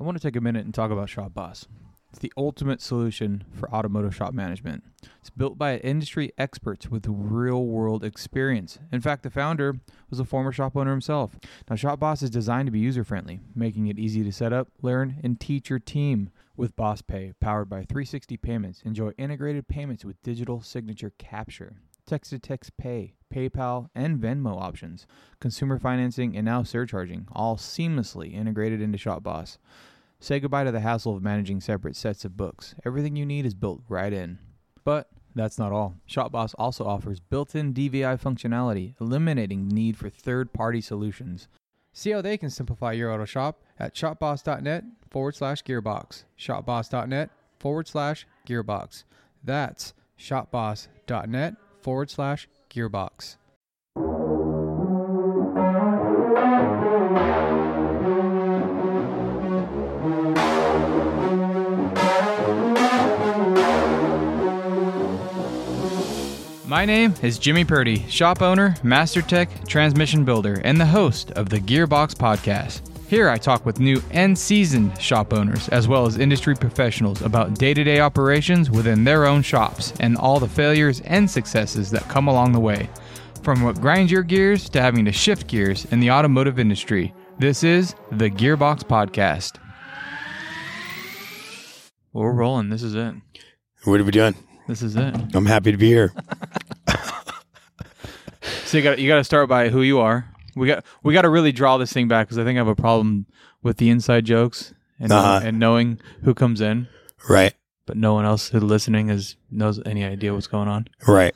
I want to take a minute and talk about Shop Boss. It's the ultimate solution for automotive shop management. It's built by industry experts with real world experience. In fact, the founder was a former shop owner himself. Now, Shop Boss is designed to be user friendly, making it easy to set up, learn, and teach your team. With Boss Pay, powered by 360 Payments, enjoy integrated payments with digital signature capture, text to text pay, PayPal, and Venmo options, consumer financing, and now surcharging, all seamlessly integrated into ShopBoss. Say goodbye to the hassle of managing separate sets of books. Everything you need is built right in. But that's not all. ShopBoss also offers built-in DVI functionality, eliminating the need for third-party solutions. See how they can simplify your auto shop at shopboss.net forward slash gearbox. Shopboss.net forward slash gearbox. That's shopboss.net forward slash gearbox. My name is Jimmy Purdy, shop owner, master tech, transmission builder, and the host of the Gearbox Podcast. Here I talk with new and seasoned shop owners, as well as industry professionals, about day to day operations within their own shops and all the failures and successes that come along the way. From what grinds your gears to having to shift gears in the automotive industry, this is the Gearbox Podcast. We're rolling. This is it. What are we doing? This is it. I'm happy to be here. So you got you got to start by who you are. We got we got to really draw this thing back because I think I have a problem with the inside jokes and Uh-huh. and knowing who comes in, Right. but no one else who's listening is knows any idea what's going on. Right.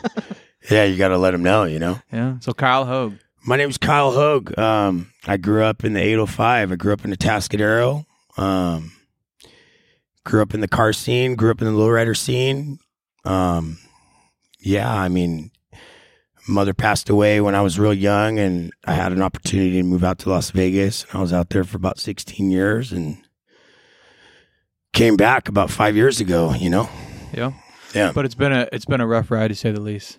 yeah, you got to let them know, you know. Yeah. So Kyle Hogue. My name's Kyle Hogue. Um, I grew up in the 805. I grew up in the Atascadero. Um, grew up in the car scene, grew up in the lowrider scene. Um, yeah, I mean, mother passed away when I was real young and I had an opportunity to move out to Las Vegas. And I was out there for about 16 years and came back about five years ago, you know? Yeah. Yeah. But it's been a it's been a rough ride to say the least.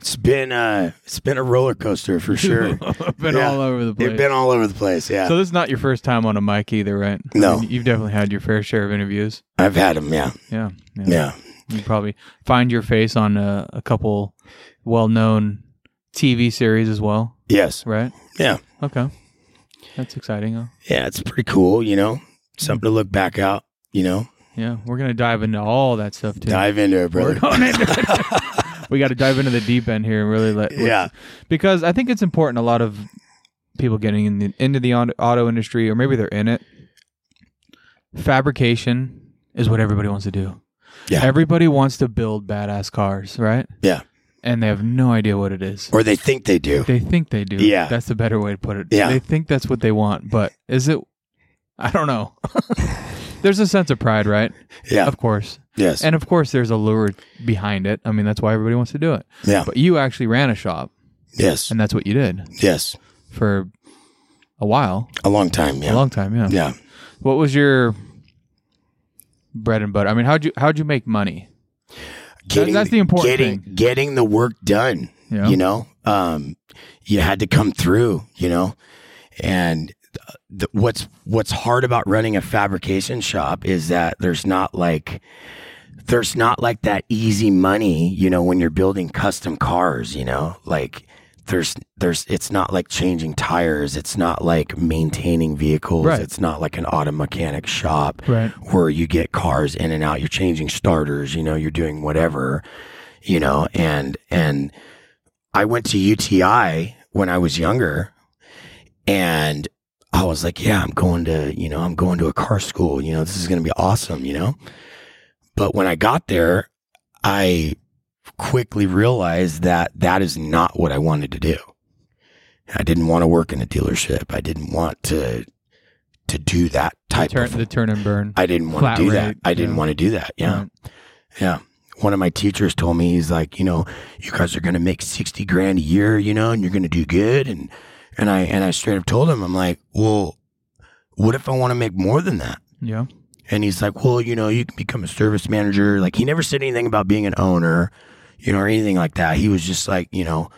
It's been uh it's been a roller coaster for sure. been Yeah. all over the place. They've been all over the place. Yeah, so this is not your first time on a mic either, right? I No. mean, you've definitely had your fair share of interviews. I've had them. Yeah, Yeah. yeah, You probably find your face on a, a couple well-known TV series as well, yes, right? yeah, Okay. That's exciting. Huh? yeah. It's pretty cool. You know, something to look back out. You know, Yeah, we're gonna dive into all that stuff too. dive into it, brother. We're going into it. we got to dive into the deep end here and really let Yeah, because I think it's important. A lot of people getting in the, into the auto industry, or maybe they're in it. Fabrication is what everybody wants to do. Yeah. everybody wants to build badass cars, right? yeah. And they have no idea what it is. Or they think they do. They think they do. Yeah. that's the better way to put it. Yeah. they think that's what they want, but is it? I don't know. There's a sense of pride, right? Yeah. Of course. Yes. And of course, there's a lure behind it. I mean, that's why everybody wants to do it. yeah. But you actually ran a shop, Yes. and that's what you did Yes. for a while, A long time. Yeah. A long time. Yeah. Yeah. What was your bread and butter? I mean, how'd you how'd you make money? That's the important getting, thing. Getting the work done. Yeah. You know, um, you had to come through. You know, and the, what's what's hard about running a fabrication shop is that there's not like there's not like that easy money. You know, when you're building custom cars. You know, like there's there's it's not like changing tires. It's not like maintaining vehicles. Right. It's not like an auto mechanic shop Right. where you get cars in and out, you're changing starters, you know, you're doing whatever, you know, and, and I went to UTI when I was younger and I was like, yeah, I'm going to, you know, I'm going to a car school, you know, this is going to be awesome, you know, but when I got there, I quickly realized that that is not what I wanted to do. I didn't want to work in a dealership. I didn't want to, to do that type Turn, of the turn and burn. I didn't want Flat to do rate, that. I didn't yeah. want to do that. Yeah. Right. Yeah. One of my teachers told me, he's like, you know, you guys are going to make 60 grand a year, you know, and you're going to do good. And, and I, and I straight up told him, I'm like, well, what if I want to make more than that? Yeah. And he's like, well, you know, you can become a service manager. Like he never said anything about being an owner, you know, or anything like that. He was just like, you know,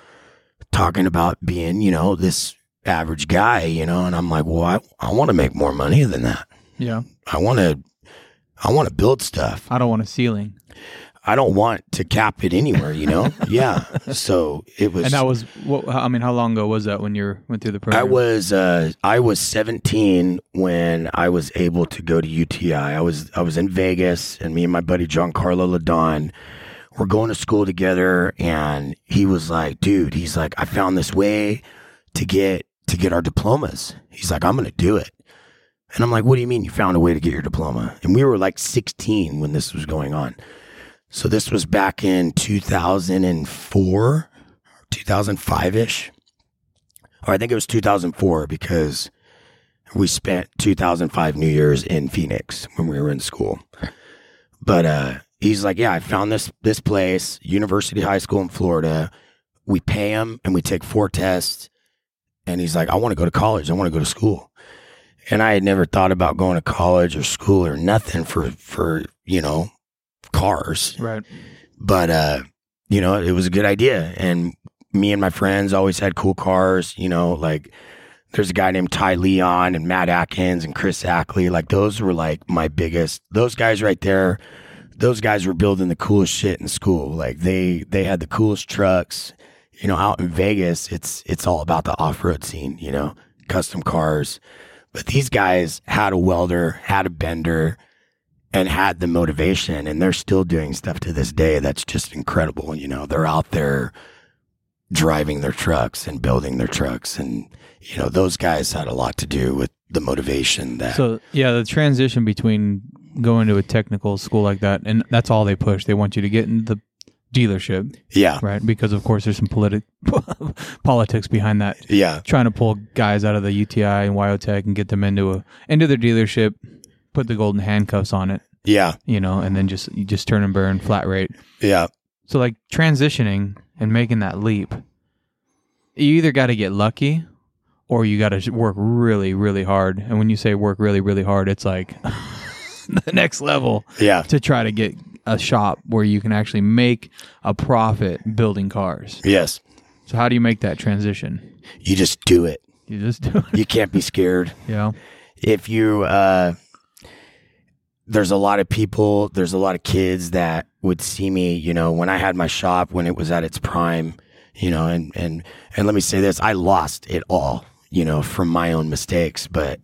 talking about being, you know, this average guy, you know, and I'm like, well, I, I want to make more money than that. Yeah. I want to I want to build stuff. I don't want a ceiling. I don't want to cap it anywhere, you know? yeah. So it was And that was what I mean, how long ago was that when you went through the program? I was uh I was 17 when I was able to go to UTI. I was I was in Vegas and me and my buddy John Carlo Ladon were going to school together and he was like, dude, he's like, I found this way to get to get our diplomas. He's like, I'm gonna do it. And I'm like, what do you mean you found a way to get your diploma? And we were like 16 when this was going on. So this was back in 2004, 2005 ish. Or I think it was 2004 because we spent 2005 New Year's in Phoenix when we were in school. But uh, he's like, yeah, I found this this place, University High School in Florida. We pay him and we take four tests. And he's like, I want to go to college. I want to go to school. And I had never thought about going to college or school or nothing for for you know cars. right. But uh, you know, it was a good idea. And me and my friends always had cool cars, you know, like there's a guy named Ty Leon and Matt Atkins and Chris Ackley. Like those were like my biggest those guys right there. Those guys were building the coolest shit in school. Like they they had the coolest trucks. You know, out in Vegas, it's it's all about the off road scene, you know, custom cars. But these guys had a welder, had a bender, and had the motivation and they're still doing stuff to this day that's just incredible you know they're out there driving their trucks and building their trucks and you know those guys had a lot to do with the motivation that So yeah, the transition between going to a technical school like that, and that's all they push. They want you to get into the dealership, yeah right? Because of course there's some politi- politics behind that. yeah Trying to pull guys out of the UTI and WyoTech and get them into a into their dealership, put the golden handcuffs on it, yeah you know, and then just you just turn and burn flat rate. yeah So like transitioning and making that leap, you either got to get lucky or you got to work really really hard. And when you say work really really hard, it's like the next level yeah to try to get a shop where you can actually make a profit building cars. yes So how do you make that transition? you just do it You just do it. you can't be scared know? if you uh there's a lot of people there's a lot of kids that would see me you know when i had my shop when it was at its prime you know and and and let me say this i lost it all you know from my own mistakes but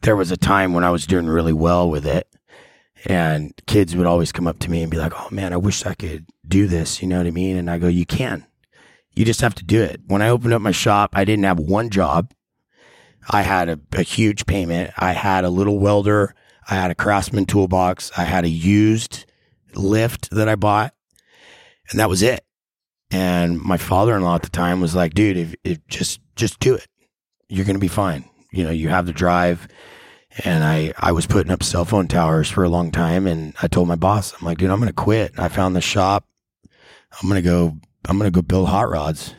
there was a time when i was doing really well with it and kids would always come up to me and be like oh man i wish i could do this you know what i mean and i go you can you just have to do it when i opened up my shop i didn't have one job I had a, a huge payment. I had a little welder. I had a Craftsman toolbox. I had a used lift that I bought, and that was it. And my father-in-law at the time was like, "Dude, if, if just just do it, you're gonna be fine. You know, you have the drive." And I I was putting up cell phone towers for a long time, and I told my boss, "I'm like, dude, I'm gonna quit. I found the shop. I'm gonna go. I'm gonna go build hot rods."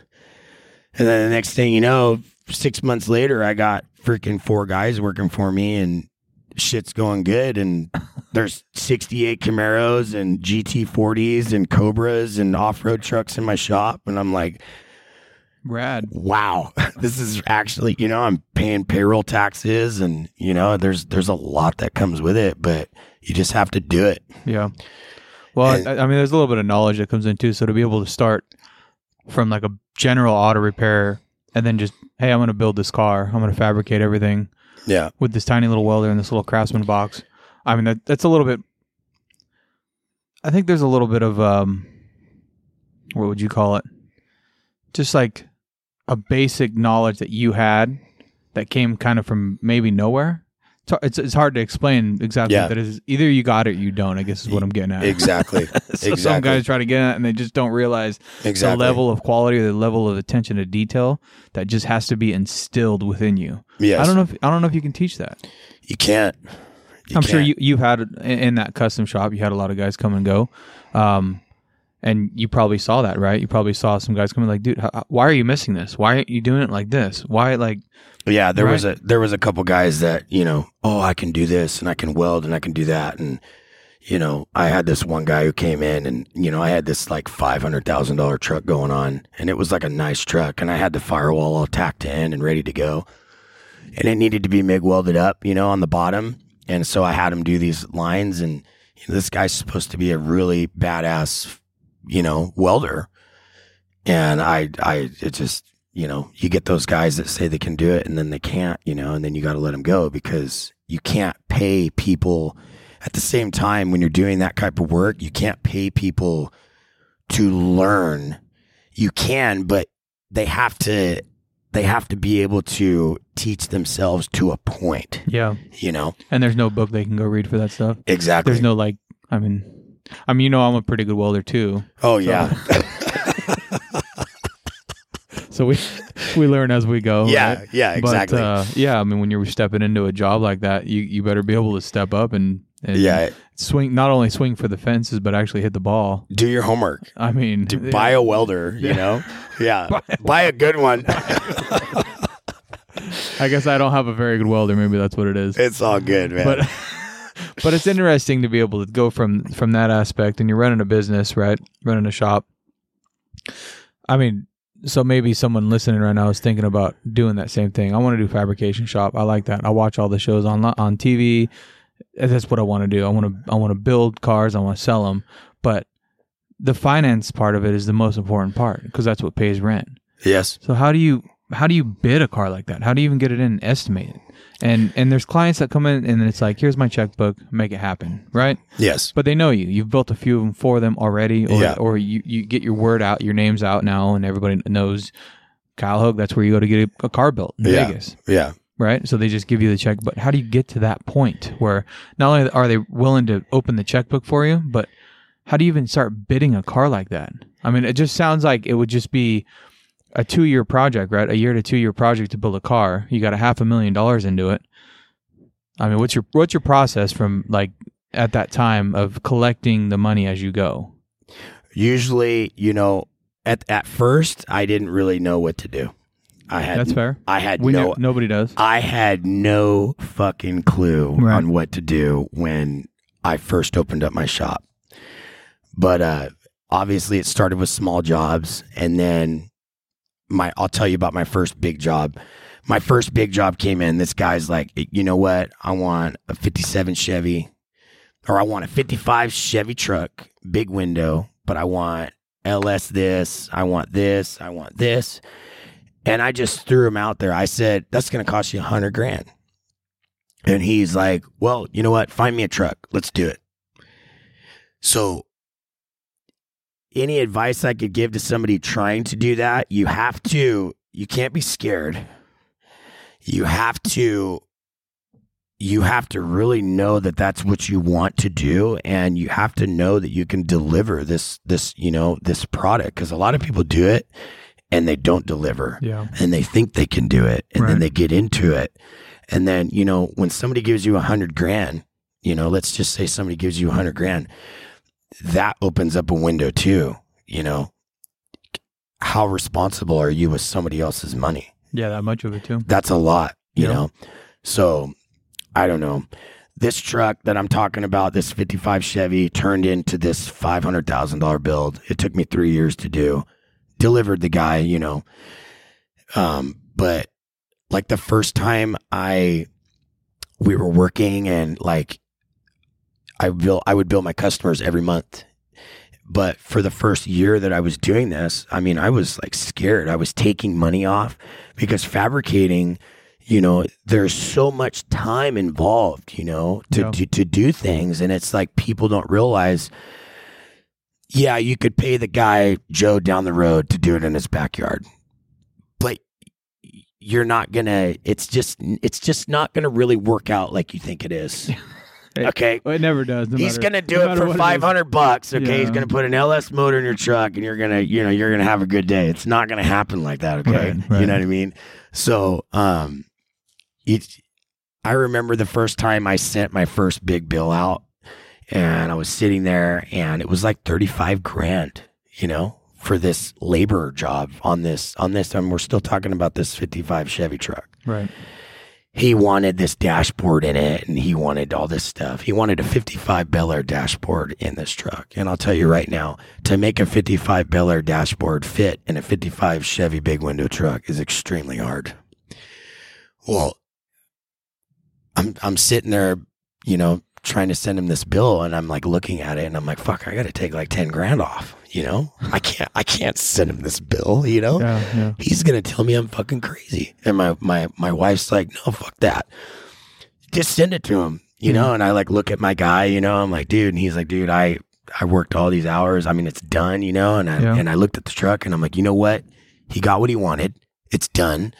And then the next thing you know, six months later, I got freaking four guys working for me and shit's going good. And there's 68 Camaros and GT40s and Cobras and off road trucks in my shop. And I'm like, Rad. wow, this is actually, you know, I'm paying payroll taxes and, you know, there's, there's a lot that comes with it, but you just have to do it. Yeah. Well, And- I, I mean, there's a little bit of knowledge that comes in too. So to be able to start from like a general auto repair and then just, hey, I'm going to build this car. I'm going to fabricate everything Yeah. with this tiny little welder and this little craftsman box. I mean, that, that's a little bit. I think there's a little bit of um, what would you call it? Just like a basic knowledge that you had that came kind of from maybe nowhere. It's it's, hard to explain exactly Yeah. what that is. Either you got it, or you don't. I guess is what I'm getting at. Exactly. so some guys try to get at it and they just don't realize exactly. the level of quality or the level of attention to detail that just has to be instilled within you. Yes. I don't know if I don't know if you can teach that. You can't. You I'm sure can't. you you've had in in that custom shop. You had a lot of guys come and go, um, and you probably saw that, right? You probably saw some guys coming like, dude, how, why are you missing this? Why aren't you doing it like this? Why like Yeah, there was a there was a couple guys that you know, oh, I can do this and I can weld and I can do that, and you know, I had this one guy who came in and you know, I had this like five hundred thousand dollar truck going on, and it was like a nice truck, and I had the firewall all tacked in and ready to go, and it needed to be MIG welded up, you know, on the bottom, And so I had him do these lines, and you know, this guy's supposed to be a really badass, you know, welder. And I, I, it just, you know, you get those guys that say they can do it and then they can't, you know, and then you got to let them go because you can't pay people at the same time when you're doing that type of work. You can't pay people to learn. You can, but they have to, they have to be able to teach themselves to a point, Yeah. you know? And there's no book they can go read for that stuff. Exactly. There's no like, I mean, I mean, you know, I'm a pretty good welder too. oh, yeah. So we we learn as we go. yeah. right? Yeah. Exactly. But uh, yeah, I mean, when you're stepping into a job like that, you you better be able to step up and, and yeah. swing. Not only swing for the fences, but actually hit the ball. Do your homework. I mean, to buy a welder, you know? Yeah. buy a good one. I guess I don't have a very good welder. Maybe that's what it is. it's all good, man. but but it's interesting to be able to go from from that aspect and you're running a business right? Running a shop. I mean so maybe someone listening right now is thinking about doing that same thing. I want to do fabrication shop. I like that. I watch all the shows on on tv that's what i want to do. I want to i want to build cars. I want to sell them but the finance part of it is the most important part because that's what pays rent. Yes. so how do you how do you bid a car like that? How do you even get it in and estimate it? And and there's clients that come in and it's like, here's my checkbook, make it happen, right? Yes. But they know you. You've built a few of them for them already, or Yeah. or you, you get your word out, your name's out now, and everybody knows Kyle Hogue. That's where you go to get a, a car built in Yeah. Vegas, Yeah. right? So they just give you the check. But how do you get to that point where not only are they willing to open the checkbook for you, but how do you even start bidding a car like that? I mean, it just sounds like it would just be a two year project, right? A year to two year project to build a car. You got a half a million dollars into it. I mean, what's your what's your process from like at that time of collecting the money as you go? Usually, you know, at at first I didn't really know what to do. I had That's fair. I had We no nobody does. I had no fucking clue Right. on what to do when I first opened up my shop. But uh obviously it started with small jobs and then my I'll tell you about my first big job. My first big job came in. This guy's like, "You know what? I want a 57 Chevy or I want a 55 Chevy truck, big window, but I want LS this, I want this, I want this." And I just threw him out there. I said, that's going to cost you a hundred grand. And he's like, well, you know what? Find me a truck. Let's do it. So, any advice I could give to somebody trying to do that, you have to, you can't be scared. You have to, you have to really know that that's what you want to do. And you have to know that you can deliver this, this, you know, this product. Cause a lot of people do it and they don't deliver Yeah. and they think they can do it and Right. then they get into it and then you know when somebody gives you a hundred grand you know let's just say somebody gives you a hundred grand that opens up a window too you know? How responsible are you with somebody else's money? Yeah, that much of it too. that's a lot you Yeah. know? So i don't know. This truck that i'm talking about this 55 chevy turned into this $500000 build. It took me three years to do. Delivered the guy you know? Um but like the first time i we were working and like i bill i would bill my customers every month. But for the first year that i was doing this i mean i was like scared. I was taking money off because fabricating you know there's so much time involved you know to, Yeah. to to do things. And it's like people don't realize yeah you could pay the guy joe down the road to do it in his backyard. But you're not gonna it's just it's just not gonna really work out like you think it is okay Well, it never does. no He's matter- gonna do no it for five hundred bucks. Okay, he's gonna put an LS motor in your truck, and you're gonna, you know, you're gonna have a good day. It's not gonna happen like that. Okay, Right, right. you know what I mean. So, um, it, I remember the first time I sent my first big bill out, and I was sitting there, and it was like thirty five grand. You know, for this labor job on this on this, and we're still talking about this fifty five Chevy truck Right. He wanted this dashboard in it and he wanted all this stuff. He wanted a 55 Bel Air dashboard in this truck. And I'll tell you right now, to make a 55 Bel Air dashboard fit in a 55 Chevy big window truck is extremely hard. Well, I'm I'm sitting there you know, trying to send him this bill and I'm like looking at it and I'm like, fuck, I got to take like 10 grand off, you know? I can't, I can't send him this bill, you know? Yeah, yeah. He's going to tell me I'm fucking crazy. And my, my, my wife's like, no, fuck that. Just send it to him, you know? Mm-hmm. And I like look at my guy, you know, I'm like, dude, and he's like, dude, I, I worked all these hours. I mean, it's done, you know? And I, Yeah. and I looked at the truck and I'm like, you know what? He got what he wanted. It's done.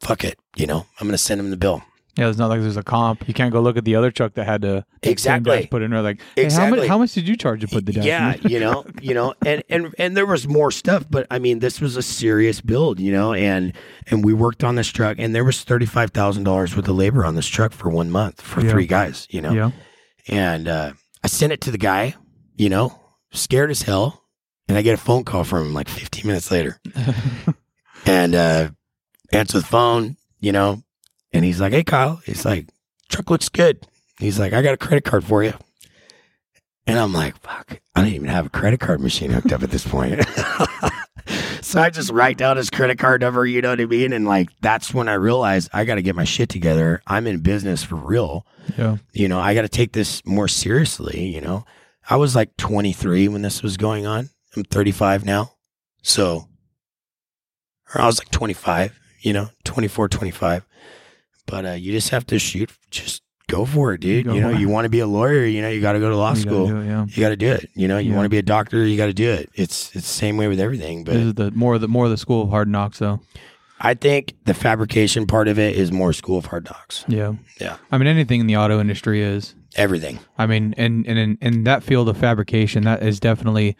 Fuck it. You know, I'm going to send him the bill. Yeah, it's not like there's a comp. You can't go look at the other truck that had to Exactly. put in there. Like, hey, how Exactly. much? How much did you charge to put the dash? Yeah, you know, you know, and and and there was more stuff, but I mean, this was a serious build, you know, and and we worked on this truck, and there was thirty five thousand dollars worth of labor on this truck for one month for Yeah. three guys, you know, yeah. and uh, I sent it to the guy, you know, scared as hell, and I get a phone call from him like fifteen minutes later, and uh, answer the phone, you know, and he's like, "Hey, Kyle," he's like, "Truck looks good." He's like, "I got a credit card for you," and I'm like, "Fuck, I don't even have a credit card machine hooked up at this point." so I just write down his credit card number, you know what I mean, and like that's when I realized I got to get my shit together. I'm in business for real. yeah. You know, I got to take this more seriously. You know, I was like 23 when this was going on. I'm 35 now. So, or I was like 25, you know, 24, 25. But uh, you just have to shoot, just go for it, dude. Go you know, you want to be a lawyer, you know, you got to go to law You gotta school. it, yeah. You got to do it. You know, you Yeah. want to be a doctor, you got to do it. It's it's the same way with everything. But is the more the more the school of hard knocks, though. I think the fabrication part of it is more school of hard knocks. Yeah. Yeah. I mean, anything in the auto industry is. Everything. I mean, and and in, in that field of fabrication, that is definitely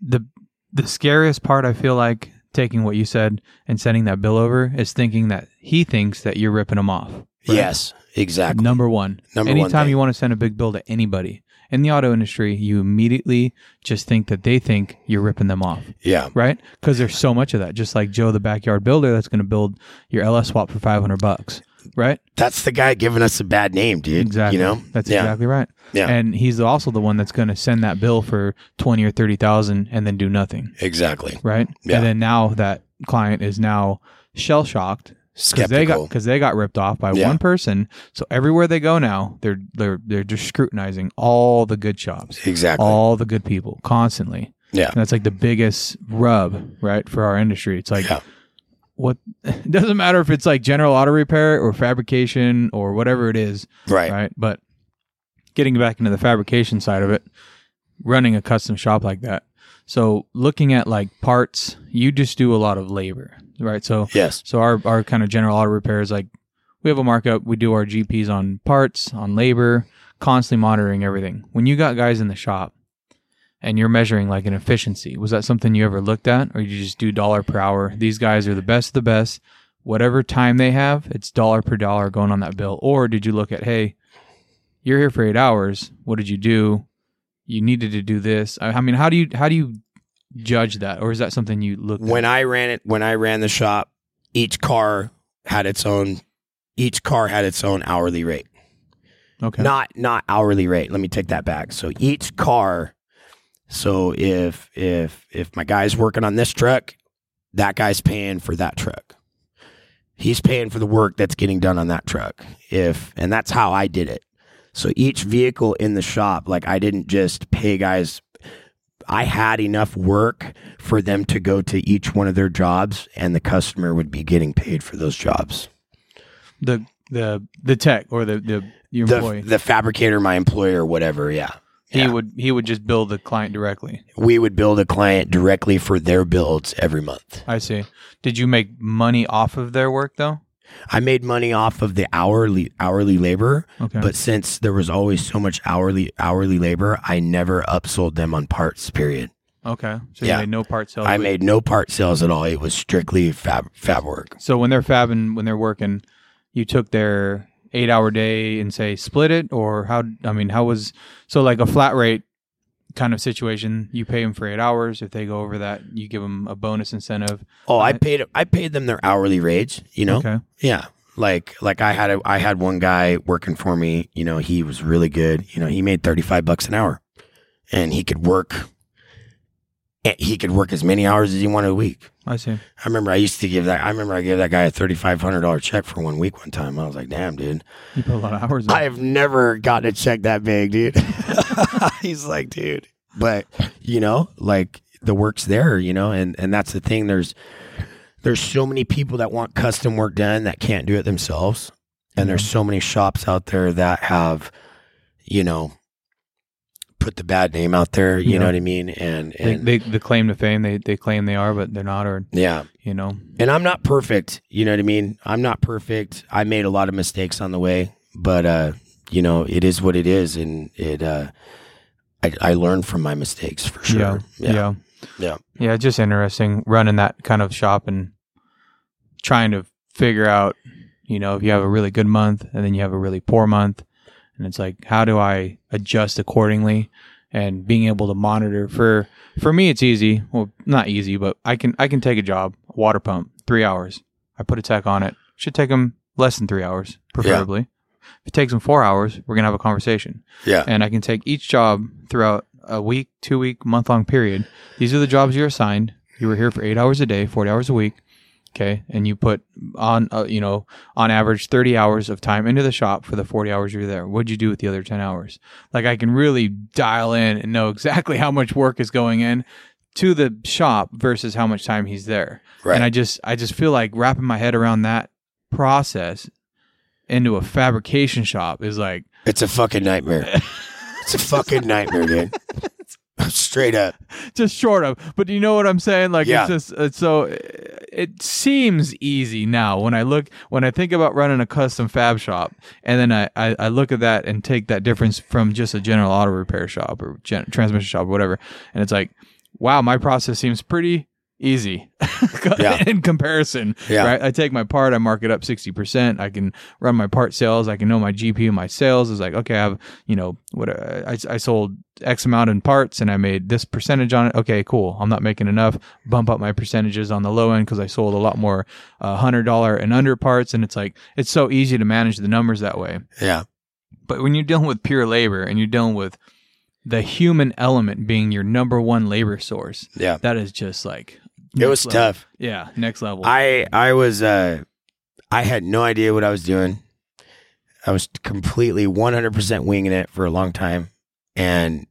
the the scariest part. I feel like taking what you said and sending that bill over is thinking that he thinks that you're ripping him off. right? Yes, exactly. Number one. Number one Anytime thing. you want to send a big bill to anybody in the auto industry, you immediately just think that they think you're ripping them off, Yeah. right? Because there's so much of that. Just like Joe, the backyard builder, that's going to build your LS swap for 500 bucks, right? That's the guy giving us a bad name, dude. Exactly. You know? That's yeah. exactly right. Yeah. And he's also the one that's going to send that bill for 20 or 30,000 and then do nothing, Exactly. right? Yeah. And then now that client is now shell shocked because they got because they got ripped off by Yeah. one person. So everywhere they go now, they're they're they're just scrutinizing all the good shops, exactly. all the good people constantly. yeah. And that's like the biggest rub, right, for our industry. It's like Yeah. What it doesn't matter if it's like general auto repair or fabrication or whatever it is, Right. right? But getting back into the fabrication side of it, running a custom shop like that. So looking at like parts, you just do a lot of labor, right? So Yes. so our our kind of general auto repair is like we have a markup, we do our GPs on parts, on labor, constantly monitoring everything. When you got guys in the shop and you're measuring like an efficiency, was that something you ever looked at, or you just do dollar per hour? These guys are the best of the best. Whatever time they have, it's dollar per dollar going on that bill. Or did you look at, hey, you're here for eight hours. What did you do? You needed to do this. I I mean, how do you how do you judge that, or is that something you look When I ran it, when I ran the shop, each car had its own. Each car had its own hourly rate. Okay. Not not hourly rate. Let me take that back. So each car. So if if if my guy's working on this truck, that guy's paying for that truck. He's paying for the work that's getting done on that truck. If and that's how I did it. So each vehicle in the shop, like I didn't just pay guys. I had enough work for them to go to each one of their jobs, and the customer would be getting paid for those jobs. the the the tech or the the The, employee the fabricator, my employer, whatever. Yeah. He yeah. would he would just build the client directly we would build a client directly for their builds every month. i see did you make money off of their work though I made money off of the hourly hourly labor, okay but since there was always so much hourly hourly labor, I never upsold them on parts. Period. okay so Yeah. you made no part sales I made no part sales at all. It was strictly fab fab work. so when they're fabbing when they're working you took their eight hour day and say split it or how i mean how was so like a flat rate kind of situation you pay them for eight hours if they go over that you give them a bonus incentive Oh, I uh, paid I paid them their hourly rates. You know, okay yeah. Like like I had a I had one guy working for me. You know, he was really good. You know, he made thirty five bucks an hour, and he could work he could work as many hours as he wanted a week. I see. I remember I used to give that. I remember I gave that guy a thirty five hundred dollar check for one week one time. I was like, "Damn, dude, You put a lot of hours. I have never gotten a check that big, dude." He's like, "Dude," but you know, like the work's there, you know, and and that's the thing. There's there's so many people that want custom work done that can't do it themselves, and there's so many shops out there that have, you know, put the bad name out there. You Yeah. know what I mean? And and they the claim to fame. They they claim they are, but they're not. Or yeah, you know, and I'm not perfect. You know what I mean? I'm not perfect. I made a lot of mistakes on the way, but uh, you know, it is what it is, and it. uh I, I learned from my mistakes for sure. yeah, yeah, Yeah. yeah. Just interesting running that kind of shop and trying to figure out, you know, if you have a really good month and then you have a really poor month, and it's like, how do I adjust accordingly? And being able to monitor for for me, it's easy. Well, not easy, but I can I can take a job, water pump, three hours. I put a tech on it. Should take them less than three hours, preferably. If it takes them four hours, we're gonna have a conversation Yeah. and I can take each job throughout a week, two week, month long period. These are the jobs you're assigned. You were here for eight hours a day, 40 hours a week. Okay. And you put on, uh, you know, on average 30 hours of time into the shop for the 40 hours you're there. What'd you do with the other 10 hours? Like I can really dial in and know exactly how much work is going in to the shop versus how much time he's there. Right. And I just, I just feel like wrapping my head around that process into a fabrication shop is like, it's a fucking nightmare. it's a fucking nightmare, dude. Straight up. just short of. But you know what I'm saying? Like Yeah. it's just it's so it seems easy now when I look when I think about running a custom fab shop, and then I I, I look at that and take that difference from just a general auto repair shop or gen- transmission shop or whatever, and it's like, wow, my process seems pretty easy Yeah. in comparison Yeah. right? I take my part i mark it up 60% i can run my part sales. I can know my gp and my sales. Is like okay i have you know what uh, I, I sold x amount in parts and i made this percentage on it. Okay cool. I'm not making enough. Bump up my percentages on the low end because i sold a lot more uh, $100 and under parts. And it's like it's so easy to manage the numbers that way. Yeah. but when you're dealing with pure labor and you're dealing with the human element being your number one labor source Yeah. that is just like It was level. tough. yeah next level I I was uh I had no idea what I was doing. I was completely 100% winging it for a long time and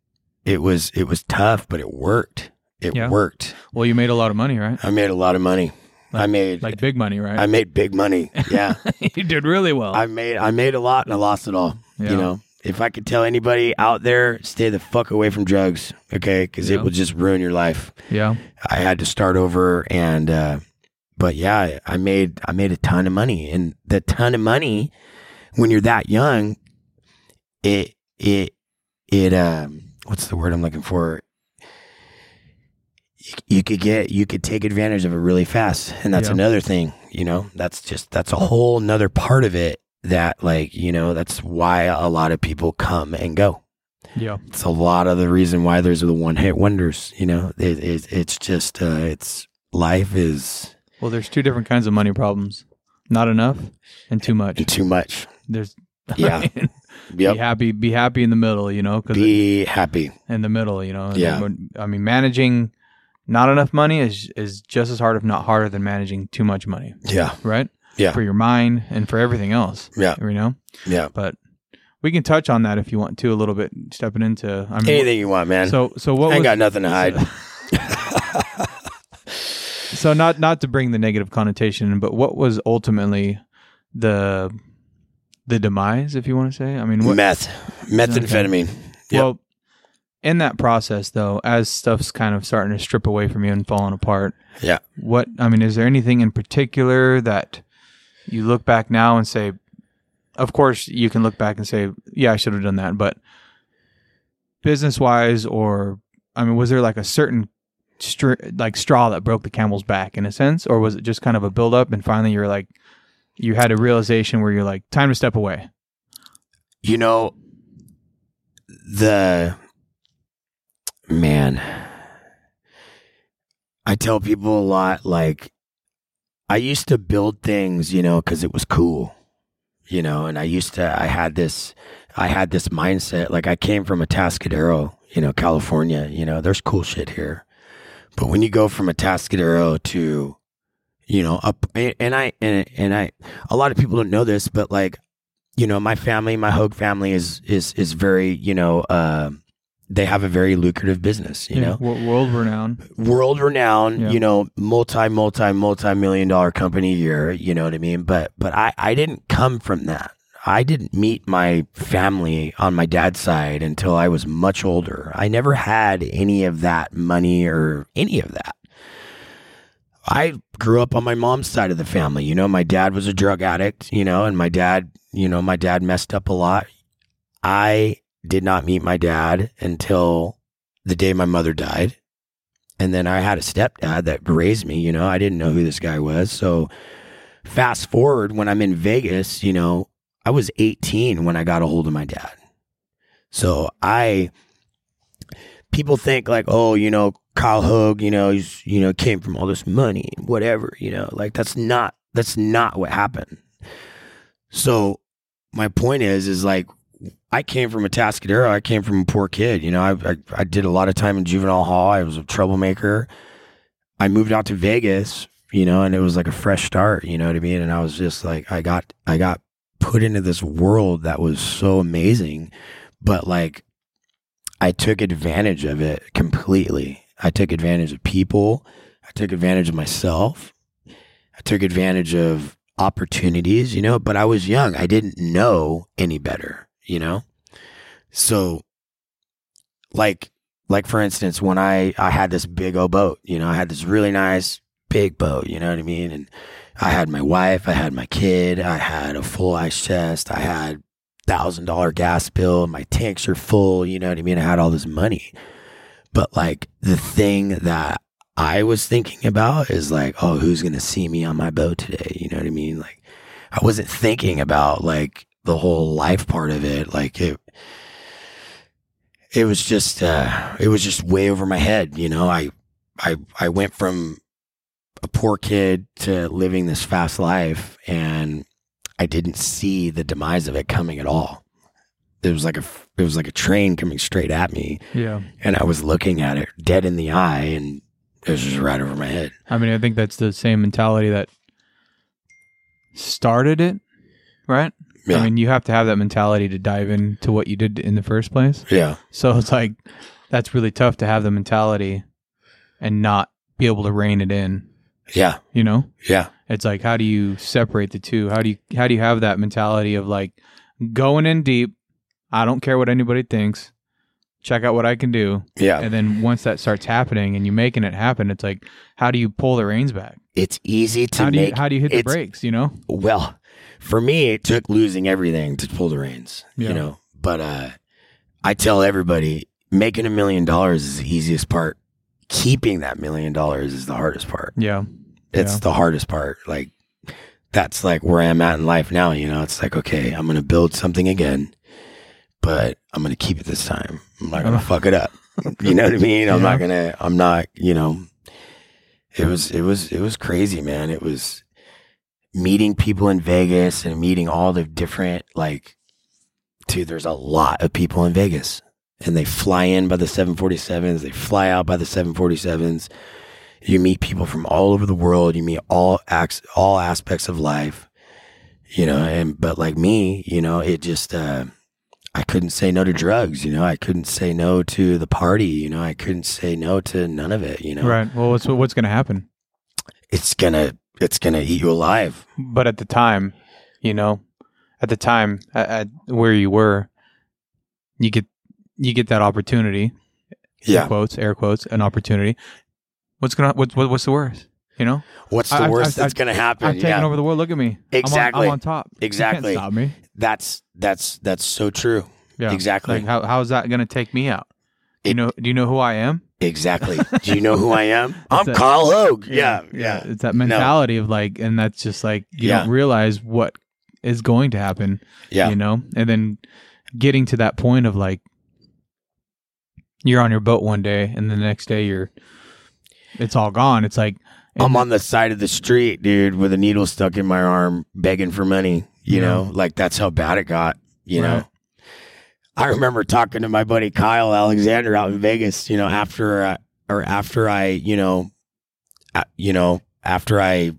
it was it was tough, but it worked. It Yeah. worked. well you made a lot of money right I made a lot of money. I made like big money right I made big money. Yeah. you did really well I made I made a lot and I lost it all. Yeah. You know, if I could tell anybody out there, stay the fuck away from drugs, okay? Because Yeah. it will just ruin your life. yeah I had to start over, and uh, but yeah, I made I made a ton of money, and the ton of money when you're that young, it it it um what's the word I'm looking for? You, you could get you could take advantage of it really fast, and that's Yeah. another thing. You know, that's just that's a whole nother part of it. That like you know that's why a lot of people come and go yeah it's a lot of the reason why there's the one hit wonders. You know, it, it, it's just uh, it's life is well there's two different kinds of money problems not enough and too much too much. there's Yeah. be Yep. happy be happy in the middle you know because Be happy. in the middle you know Yeah. i mean managing not enough money is is just as hard if not harder than managing too much money Yeah. right Yeah. for your mind and for everything else Yeah. you know Yeah. but we can touch on that if you want to a little bit stepping into i mean Anything you want, man. so so what I ain't was, got nothing to hide. so not not to bring the negative connotation but what was ultimately the the demise if you want to say i mean what Meth, methamphetamine. Yep. well in that process though as stuff's kind of starting to strip away from you and falling apart Yeah. what i mean is there anything in particular that you look back now and say of course you can look back and say yeah i should have done that but business wise or i mean was there like a certain like straw that broke the camel's back in a sense? Or was it just kind of a build up and finally you're like you had a realization where you're like time to step away? You know, the man, I tell people a lot like, I used to build things, you know, because it was cool, you know, and I used to, I had this, I had this mindset. Like, I came from Atascadero, you know, California, you know, there's cool shit here. But when you go from Atascadero to, you know, up and I and and I, a lot of people don't know this, but like, you know, my family, my Hogue family is is is very, you know, uh, they have a very lucrative business, you Yeah, know, world renowned. world renowned, Yeah. you know, multi multi multi million dollar company a year, you know what I mean? But but I I didn't come from that. I didn't meet my family on my dad's side until I was much older. I never had any of that money or any of that. I grew up on my mom's side of the family. You know, my dad was a drug addict, you know, and my dad, you know, my dad messed up a lot. I did not meet my dad until the day my mother died. And then I had a stepdad that raised me, you know, I didn't know who this guy was. So fast forward when I'm in Vegas, you know, I was 18 when I got a hold of my dad. So I, people think like, oh, you know, Kyle Hogue, you know, he's, you know, came from all this money, whatever, you know, like that's not, that's not what happened. So my point is, is like, I came from Atascadero. I came from a poor kid. You know, I, I I did a lot of time in juvenile hall. I was a troublemaker. I moved out to Vegas, you know, and it was like a fresh start. You know what I mean? And I was just like, I got I got put into this world that was so amazing, but like, I took advantage of it completely. I took advantage of people. I took advantage of myself. I took advantage of opportunities, you know, but I was young. I didn't know any better, you know? So like like for instance, when I I had this big old boat, you know, I had this really nice big boat, you know what I mean? And I had my wife, I had my kid, I had a full ice chest, I had thousand dollar gas bill, my tanks are full, you know what I mean? I had all this money. But like the thing that I was thinking about is like, oh, who's gonna see me on my boat today? You know what I mean? Like I wasn't thinking about like the whole life part of it. Like it it was just uh it was just way over my head, you know. I I I went from a poor kid to living this fast life and I didn't see the demise of it coming at all. It was like a it was like a train coming straight at me Yeah. and I was looking at it dead in the eye and it was just right over my head. I mean, I think that's the same mentality that started it, right? Yeah. I mean, you have to have that mentality to dive into what you did in the first place. yeah. So it's like that's really tough to have the mentality and not be able to rein it in. Yeah. You know, Yeah. it's like how do you separate the two? How do you how do you have that mentality of like going in deep? I don't care what anybody thinks. Check out what I can do, Yeah. and then once that starts happening and you're making it happen, it's like how do you pull the reins back? It's easy to How do you make how do you hit the brakes? You know, Well, for me, it took losing everything to pull the reins, Yeah. you know. But uh, I tell everybody, making a million dollars is the easiest part. Keeping that million dollars is the hardest part. yeah, It's Yeah. the hardest part. Like that's like where I'm at in life now. You know, it's like okay, I'm gonna build something again, but I'm gonna keep it this time. I'm not gonna fuck it up. You know what I mean? I'm not gonna. I'm not. You know. It was. It was. It was crazy, man. It was meeting people in Vegas and meeting all the different like. Dude, there's a lot of people in Vegas, and they fly in by the 747s. They fly out by the 747s. You meet people from all over the world. You meet all acts, all aspects of life. You know, and but like me, you know, it just. uh I couldn't say no to drugs, you know. I couldn't say no to the party, you know. I couldn't say no to none of it, you know. right. Well, what's what's going to happen? It's gonna it's gonna eat you alive. But at the time, you know, at the time at, at where you were, you get you get that opportunity. Air Yeah. quotes, air quotes, an opportunity. What's gonna what's what, what's the worst? You know, What's the I- worst I've- that's gonna happen? I've taken yeah. over the world. Look at me. Exactly. I'm on, I'm on top. You Exactly. can't stop me. That's that's that's so true. Yeah. Exactly. Like how how is that gonna take me out? You know? Do you know who I am? Exactly. Do you know who I am? I'm that- Kyle Hogue. Yeah. Yeah. It's that mentality of like, and that's just like you Yeah. don't realize what is going to happen. Yeah. You know, and then getting to that point of like, you're on your boat one day, and the next day you're, it's all gone. It's like I'm on the side of the street, dude, with a needle stuck in my arm, begging for money. You Yeah. know, like that's how bad it got. You Right. know, I remember talking to my buddy Kyle Alexander out in Vegas. You know, after uh, or after I, you know, uh, you know, after I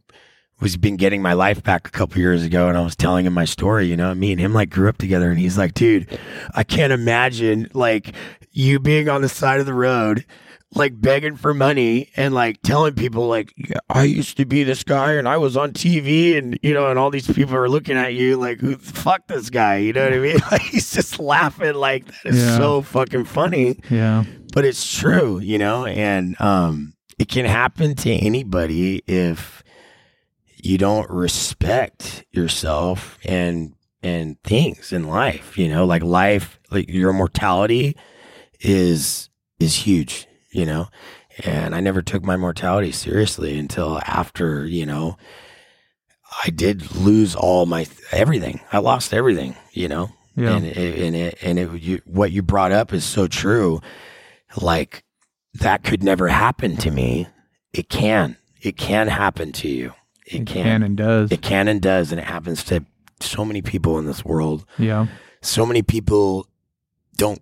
was been getting my life back a couple years ago and I was telling him my story, you know, me and him like grew up together and he's like, dude, I can't imagine like you being on the side of the road like begging for money and like telling people like yeah, I used to be this guy and I was on TV and you know and all these people are looking at you like who fuck this guy? You know what I mean? Like he's just laughing like that is Yeah. so fucking funny. Yeah. but it's true you know? And um it can happen to anybody if you don't respect yourself and and things in life you know? Like life like your mortality is is huge you know and i never took my mortality seriously until after you know i did lose all my everything i lost everything you know Yeah. and it, and it, and it, you, what you brought up is so true. Like that could never happen to me. It can. It can happen to you. It, It can. can and does. It can and does, and it happens to so many people in this world. yeah. So many people don't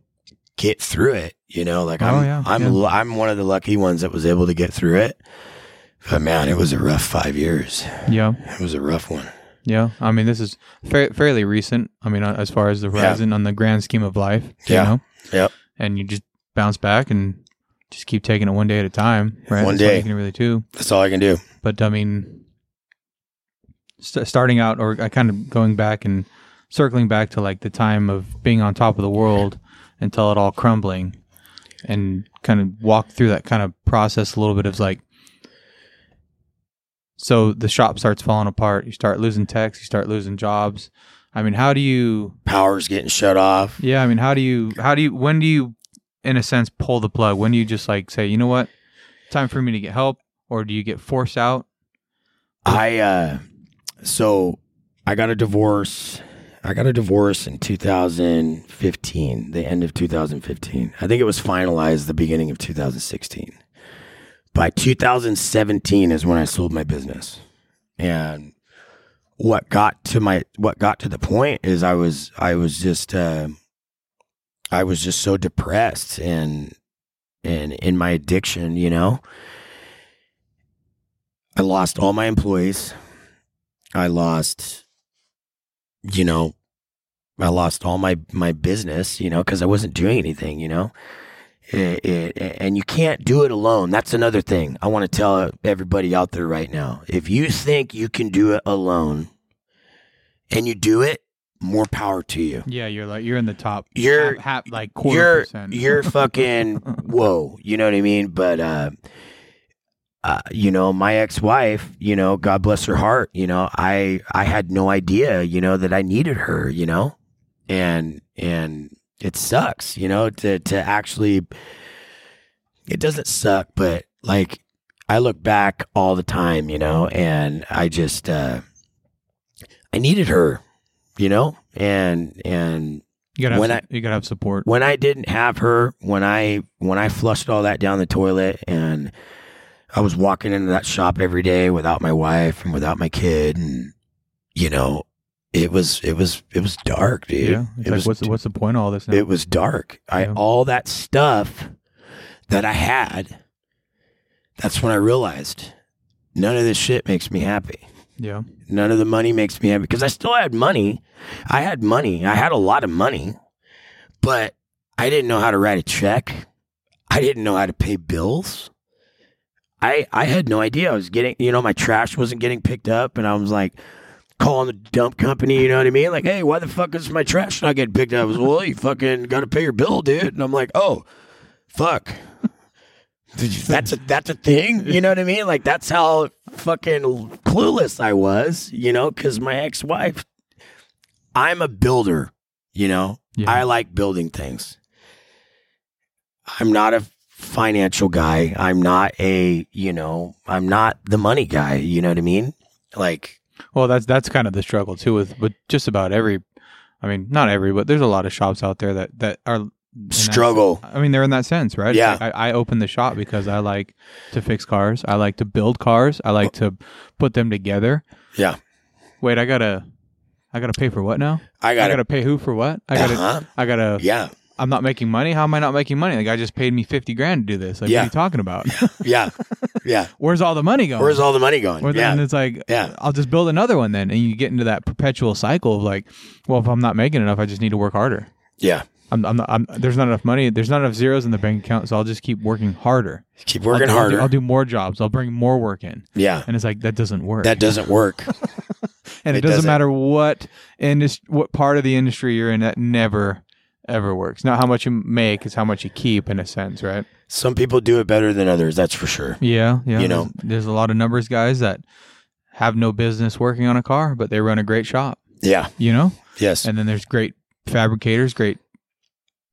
get through it. You know, like Oh, I'm, yeah, I'm, yeah. I'm one of the lucky ones that was able to get through it. But man, it was a rough five years. Yeah. It was a rough one. Yeah. I mean, this is fa- fairly recent. I mean, uh, as far as the horizon on the grand scheme of life. you Yeah. know? Yep. And you just bounce back and just keep taking it one day at a time. Right. One That's day. You can really do. That's all I can do. But I mean, st- starting out or I kind of going back and circling back to like the time of being on top of the world until it all crumbling and kind of walk through that kind of process a little bit of like, so the shop starts falling apart. You start losing techs. You start losing jobs. I mean, how do you? Power's getting shut off. Yeah, I mean, how do you? How do you? When do you, in a sense, pull the plug? When do you just like say, you know what, time for me to get help, or do you get forced out? I uh so I got a divorce. I got a divorce in 2015, the end of 2015. I think it was finalized the beginning of 2016. By 2017 is when I sold my business. And what got to my what got to the point is I was I was just uh I was just so depressed and and in my addiction, you know. I lost all my employees. I lost, you know, I lost all my my business, you know, because I wasn't doing anything, you know. It, it, and you can't do it alone. That's another thing I want to tell everybody out there right now. If you think you can do it alone, and you do it, more power to you. Yeah, you're like you're in the top. You're- half, half, like quarter you're percent. you're fucking whoa you know what i mean but uh uh, you know, my ex-wife, you know, God bless her heart, you know, I I had no idea, you know, that I needed her, you know, and and it sucks, you know, to to actually. It doesn't suck, but like I look back all the time, you know, and I just uh I needed her, you know, and and you gotta have, when su- I- you gotta have support. when I didn't have her, when I when I flushed all that down the toilet and I was walking into that shop every day without my wife and without my kid and you know, it was it was it was dark, dude. yeah, it like was what's the, what's the point of all this? Now? it was dark. I all that stuff that I had that's when I realized none of this shit makes me happy. yeah, None of the money makes me happy because I still had money. I had money. I had a lot of money, but I didn't know how to write a check. I didn't know how to pay bills. I I had no idea. I was getting, you know, my trash wasn't getting picked up, and I was like calling the dump company. You know what I mean? Like, hey, why the fuck is my trash not getting picked up? I was, well, you fucking got to pay your bill, dude. And I'm like, oh, fuck. That's a that's a thing, you know what I mean? Like that's how fucking clueless I was, you know, because my ex wife, I'm a builder, you know, yeah. I like building things. I'm not a financial guy. I'm not a, you know, I'm not the money guy. You know what I mean? Like, well, that's that's kind of the struggle too with with just about every. I mean, not every, but there's a lot of shops out there that that are in that- struggle. I mean, they're in that sense, right? Yeah. like I, I opened the shop because I like to fix cars. I like to build cars. I like to put them together. Yeah. Wait, I gotta, I gotta pay for what now? I I got gotta pay who for what? I gotta, Uh-huh. I gotta Yeah. I'm not making money. How am I not making money? The guy just paid me fifty grand to do this. Like, Yeah. what are you talking about? Yeah. Yeah. Where's all the money going? Where's all the money going? Then yeah. it's like, Yeah. I'll just build another one then, and you get into that perpetual cycle of like, well, if I'm not making enough, I just need to work harder. Yeah. I'm, I'm, not, I'm there's not enough money. There's not enough zeros in the bank account, so I'll just keep working harder. Keep working I'll, I'll do- harder. I'll do more jobs. I'll bring more work in, yeah. and it's like that doesn't work. That doesn't work. and it, it doesn't, doesn't. matter what industry, what part of the industry you're in. That never ever works. Not how much you make; it's how much you keep, in a sense, right? Some people do it better than others. That's for sure. Yeah, yeah. You know. there's a lot of numbers guys that have no business working on a car, but they run a great shop. Yeah. You know, Yes. and then there's great fabricators, great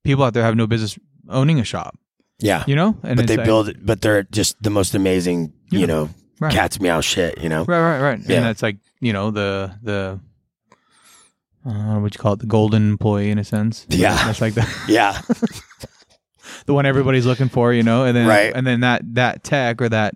people out there have no business owning a shop. yeah. You know, and but they like- build it, but they're just the most amazing, Yeah. you know, Right. cat's meow shit, you know? Right, right, right. Yeah. And that's like you know the the uh, what you call it, the golden employee in a sense. Yeah. that's like the Yeah. the one everybody's looking for, you know. And then Right. and then that that tech or that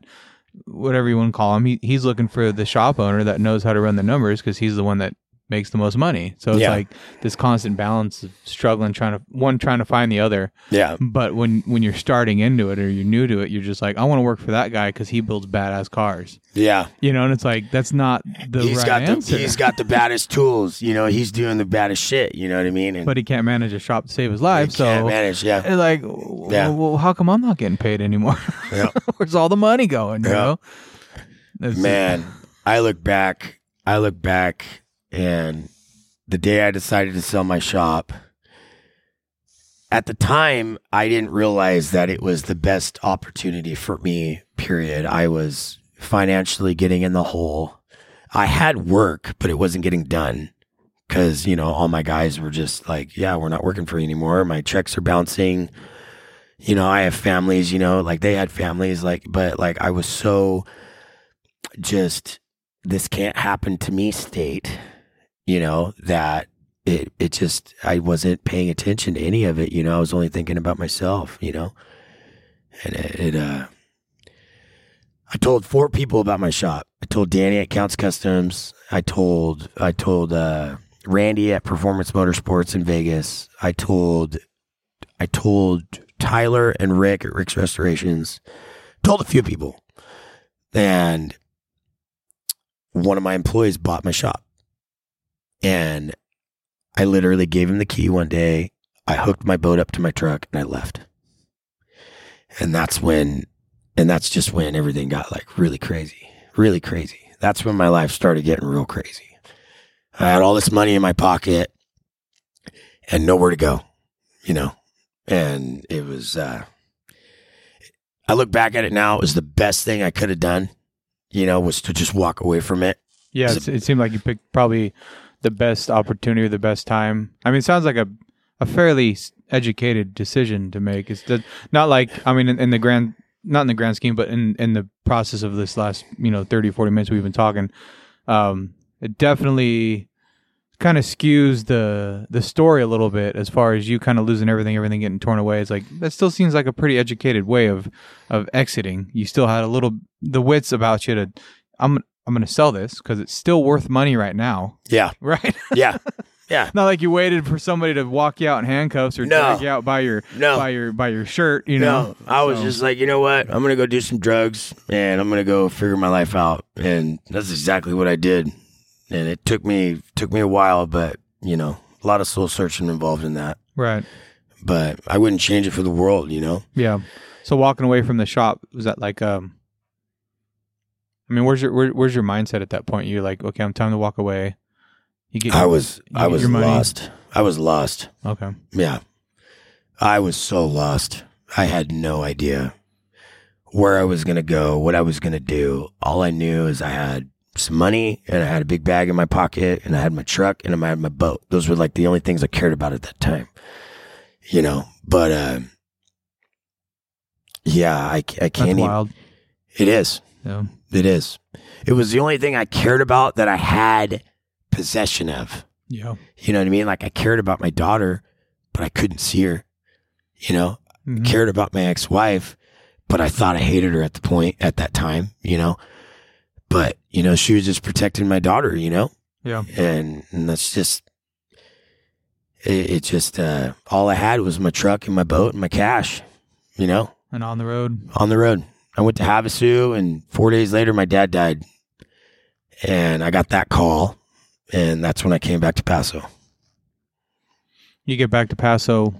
whatever you want to call him, he, he's looking for the shop owner that knows how to run the numbers because he's the one that makes the most money. So it's Yeah. like this constant balance of struggling, trying to one trying to find the other. Yeah. But when when you're starting into it or you're new to it, you're just like, I want to work for that guy because he builds badass cars. Yeah. You know, and it's like that's not the He's right got answer. the he's got the baddest tools, you know, he's doing the baddest shit, you know what I mean? And but he can't manage a shop to save his life. So can't manage, yeah. it's like, Yeah. well, how come I'm not getting paid anymore? Yeah. Where's all the money going? You Yeah. know, Man, I look back, I look back and the day I decided to sell my shop, at the time, I didn't realize that it was the best opportunity for me, period. I was financially getting in the hole. I had work, but it wasn't getting done because, you know, all my guys were just like, yeah, we're not working for you anymore. My checks are bouncing. You know, I have families, you know, like they had families, like, but like I was so just, this can't happen to me state, you know, that it it just I wasn't paying attention to any of it. You know, I was only thinking about myself. You know, and it, it uh, I told four people about my shop. I told Danny at Count's Kustoms. I told I told uh, Randy at Performance Motorsports in Vegas. I told I told Tyler and Rick at Rick's Restorations. Told a few people, and one of my employees bought my shop, and I literally gave him the key one day. I hooked my boat up to my truck and I left. And that's when, and that's just when everything got like really crazy, really crazy. That's when my life started getting real crazy. I had all this money in my pocket and nowhere to go, you know, and it was, uh, I look back at it now, it was the best thing I could have done, you know, was to just walk away from it. yeah. It's, it seemed like you picked probably the best opportunity or the best time. I mean, it sounds like a a fairly educated decision to make. It's the, not like I mean, in, in the grand, not in the grand scheme, but in in the process of this last you know 30, 40 minutes we've been talking, um, it definitely kind of skews the the story a little bit as far as you kind of losing everything, everything getting torn away. It's like that still seems like a pretty educated way of of exiting. You still had a little the wits about you to I'm I'm going to sell this because it's still worth money right now, Yeah. right? Yeah. Yeah. Not like you waited for somebody to walk you out in handcuffs or No. drag you out by your No. by your by your shirt. You know, No, I was So- just like, you know what? I'm gonna go do some drugs and I'm gonna go figure my life out, and that's exactly what I did. And it took me took me a while, but you know, a lot of soul searching involved in that. right. But I wouldn't change it for the world, you know. Yeah. So walking away from the shop was that like um. I mean, where's your where, where's your mindset at that point? You're like, okay, I'm time to walk away. You get. I was you I was lost. I was lost. okay. Yeah, I was so lost. I had no idea where I was gonna go, what I was gonna do. All I knew is I had some money and I had a big bag in my pocket and I had my truck and I had my boat. Those were like the only things I cared about at that time, you know. But uh, yeah, I, I can't. Even, wild. it is. Yeah. It is. It was the only thing I cared about that I had possession of. Yeah. You know what I mean? Like I cared about my daughter, but I couldn't see her. You know, Mhm. cared about my ex-wife, but I thought I hated her at the point at that time, you know. But, you know, she was just protecting my daughter, you know? Yeah. And and that's just it, it just uh, all I had was my truck and my boat and my cash. You know, And on the road. on the road. I went to Havasu, and four days later, my dad died, and I got that call, and that's when I came back to Paso. You get back to Paso.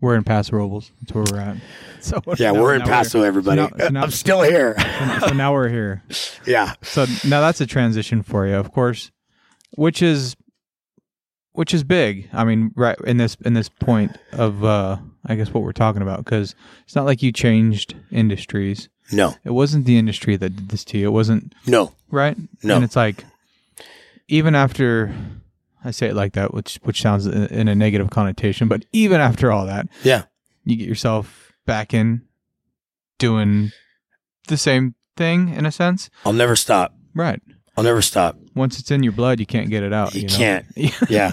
We're in Paso Robles. That's where we're at. So Yeah, now- we're in Paso, everybody. so now- so now- I'm still here. so now we're here. yeah, So now that's a transition for you, of course, which is which is big. I mean, right in this in this point of uh I guess what we're talking about because it's not like you changed industries. no, It wasn't the industry that did this to you. It wasn't no, right. No. and it's like even after I say it like that, which which sounds in a negative connotation, but even after all that, yeah, you get yourself back in doing the same thing in a sense, I'll never stop. right? I'll never stop. once it's in your blood, you can't get it out. You You, know? can't. Yeah,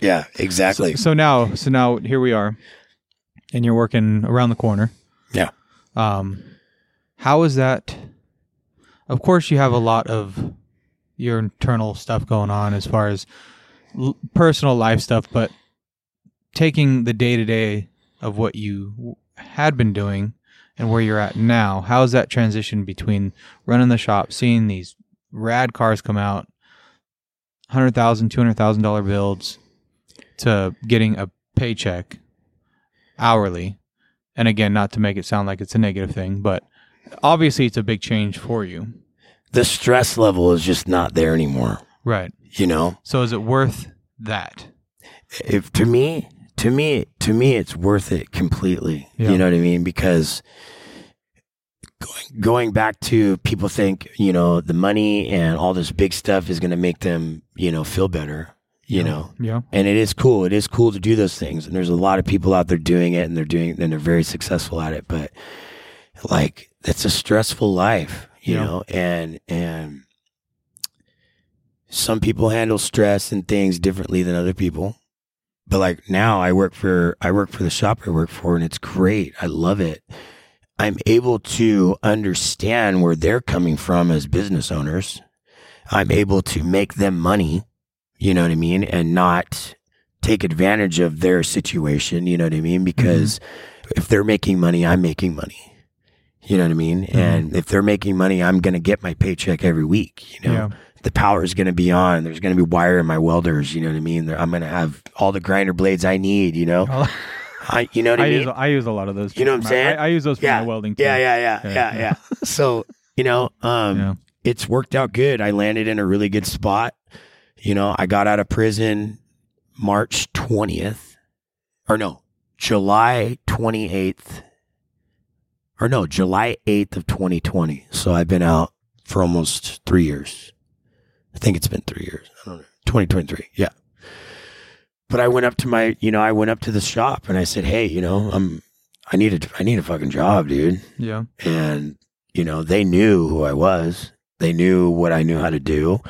yeah, exactly. So, so now, so now here we are, and you're working around the corner. Yeah. Um, how is that? Of course, you have a lot of your internal stuff going on as far as l- personal life stuff, but taking the day to day of what you had been doing and where you're at now, how's that transition between running the shop, seeing these rad cars come out, hundred thousand, two hundred thousand dollar builds, to getting a paycheck hourly, and again, not to make it sound like it's a negative thing, but obviously it's a big change for you, the stress level is just not there anymore. right? You know, So is it worth that? if to me, to me, to me, it's worth it completely. Yeah. You know what I mean? Because going going back to people think you know the money and all this big stuff is going to make them you know feel better. You Yeah. know, Yeah. and it is cool. It is cool to do those things, and there's a lot of people out there doing it, and they're doing and they're very successful at it. But like, it's a stressful life, you Yeah. know, and and some people handle stress and things differently than other people. But like now, I work for I work for the shop I work for, and it's great. I love it. I'm able to understand where they're coming from as business owners. I'm able to make them money you know what I mean? And not take advantage of their situation, you know what I mean? Because if they're making money, I'm making money. You know what I mean? Mhm. And if they're making money, I'm going to get my paycheck every week, you know? Yeah. The power is going to be on. There's going to be wire in my welders, you know what I mean? I'm going to have all the grinder blades I need, you know? I'll- you know what I, I mean? use I use a lot of those. You know what I'm saying? I, I use those for Yeah. my welding. Too. yeah, yeah, yeah, Yeah. yeah, yeah. so, you know, um, it's worked out good. I landed in a really good spot. You know, I got out of prison March 20th, or no, July 28th, or no, July 8th of 2020. So I've been out for almost three years. I think it's been three years. I don't know. 2023. Yeah. But I went up to my, you know, I went up to the shop and I said, Hey, you know, I'm, I need a, I need a fucking job, dude Yeah. and you know they knew who I was. They knew what I knew how to do.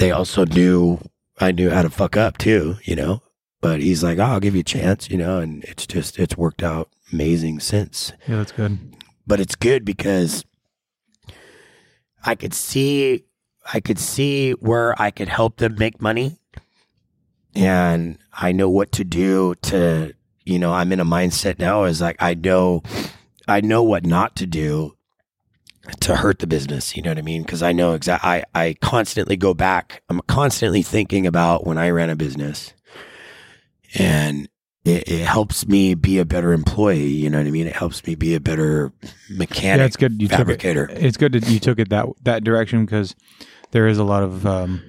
They also knew I knew how to fuck up too, you know. But he's like, oh, "I'll give you a chance," you know, and it's just it's worked out amazing since. Yeah. That's good. But it's good because I could see I could see where I could help them make money, and I know what to do to you know I'm in a mindset now is like I know I know what not to do to hurt the business. You know what I mean? Because I know exactly. I I constantly go back. I'm constantly thinking about when I ran a business, and it, it helps me be a better employee. You know what I mean? It helps me be a better mechanic, yeah, it's good. You took it. fabricator. It's good that you took it that that direction because there is a lot of um,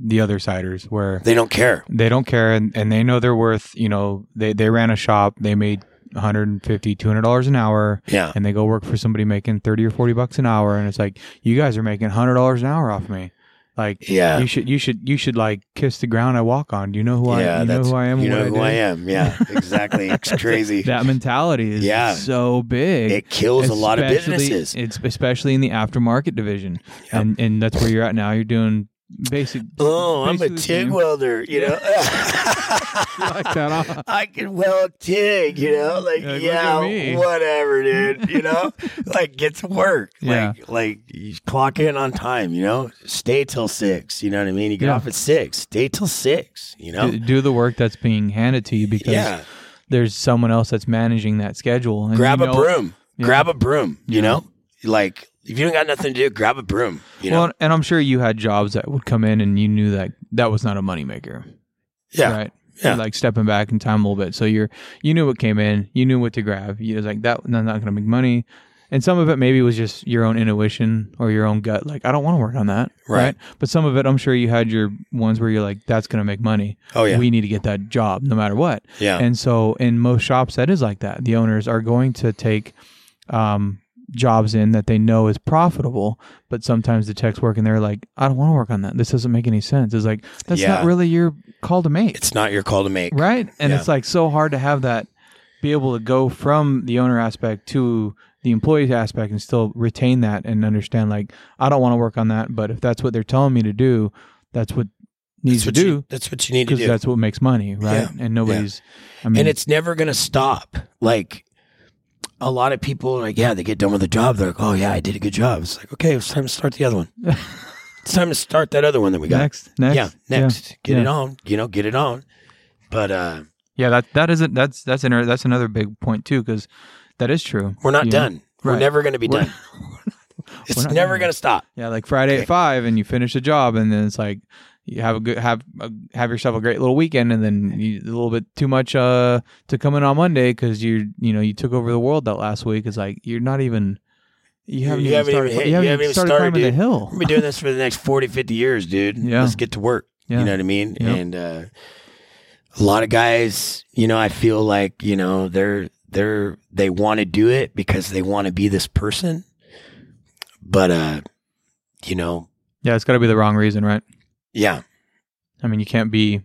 the other siders where They don't care. they don't care and, and they know their worth. You know, they they ran a shop. They made 150 200 dollars an hour Yeah, and they go work for somebody making 30 or 40 bucks an hour and it's like you guys are making 100 dollars an hour off me like yeah, you should you should you should like kiss the ground i walk on do you know who i yeah. you know who i am You know who I, I am. Yeah, exactly. It's crazy. that mentality is Yeah. so big It kills a lot of businesses. it's especially in the aftermarket division Yep. and and that's where you're at now you're doing basic. Oh, I'm a TIG welder, you know. like that, huh? I can weld TIG, you know. Like, Like, yeah, whatever, dude. You know, like get to work. Yeah. Like, like you clock in on time. You know, stay till six. You know what I mean? You get Yeah. off at six. Stay till six. You know. Do, do the work that's being handed to you because Yeah. there's someone else that's managing that schedule. And Grab you a know- broom. Grab a broom. You know, like if you don't got nothing to do, grab a broom. You know. Well, and I'm sure you had jobs that would come in and you knew that that was not a moneymaker. yeah. Right. Yeah. Like stepping back in time a little bit. So you're you knew what came in, you knew what to grab. You was like that that's not gonna make money. And some of it maybe was just your own intuition or your own gut, like I don't want to work on that. Right. But some of it I'm sure you had your ones where you're like, that's gonna make money. Oh yeah. We need to get that job no matter what. yeah. And so in most shops that is like that. The owners are going to take um jobs in that they know is profitable, but sometimes the techs work and they're like, I don't want to work on that. This doesn't make any sense. It's like that's Yeah. not really your call to make. it's not your call to make. Right? And Yeah. it's like so hard to have that be able to go from the owner aspect to the employee aspect and still retain that and understand like I don't want to work on that, but if that's what they're telling me to do, that's what needs That's to what you- do that's what you need to do. that's what makes money, right? Yeah. And nobody's I mean and it's never going to stop. Like a lot of people, like yeah, they get done with the job. They're like, oh yeah, I did a good job. It's like okay, it's time to start the other one. it's time to start that other one that we got. next next Yeah, next, get it on. You know, get it on. But uh Yeah, that that isn't that's that's an, that's another big point too because that is true. we're not you know? done. We're Right. never going to be We're- done. It's we're not never going to stop. Yeah, like Friday Okay. at five, and you finish a job, and then it's like you have a good have a, have yourself a great little weekend, and then you, a little bit too much uh to come in on Monday because you you know you took over the world that last week. It's like you're not even you haven't You even haven't started even hit- you haven't, you haven't even started started, climbing the hill. We'll be doing this for the next 40, 50 years, dude. Yeah. Let's get to work. Yeah. You know what I mean? Yep. And uh, a lot of guys, you know, I feel like, you know, they're they're they want to do it because they want to be this person. But uh, you know, Yeah, it's got to be the wrong reason, right? Yeah. I mean, you can't be.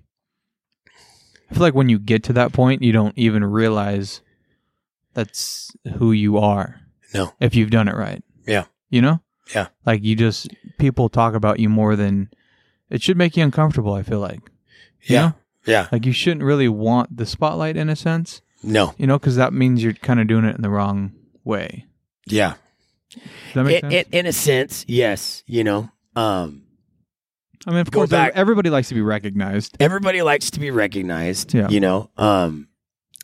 I feel like when you get to that point, you don't even realize that's who you are. No. If you've done it right. Yeah. You know? Yeah. Like you just, people talk about you more than. It should make you uncomfortable, I feel like. You Yeah. know? Yeah. Like you shouldn't really want the spotlight in a sense, No. you know, because that means you're kind of doing it in the wrong way. Yeah. Does that make In, sense? in, in a sense, yes, you know. Um I mean, of go course, back- everybody likes to be recognized. everybody likes to be recognized, Yeah. you know. Um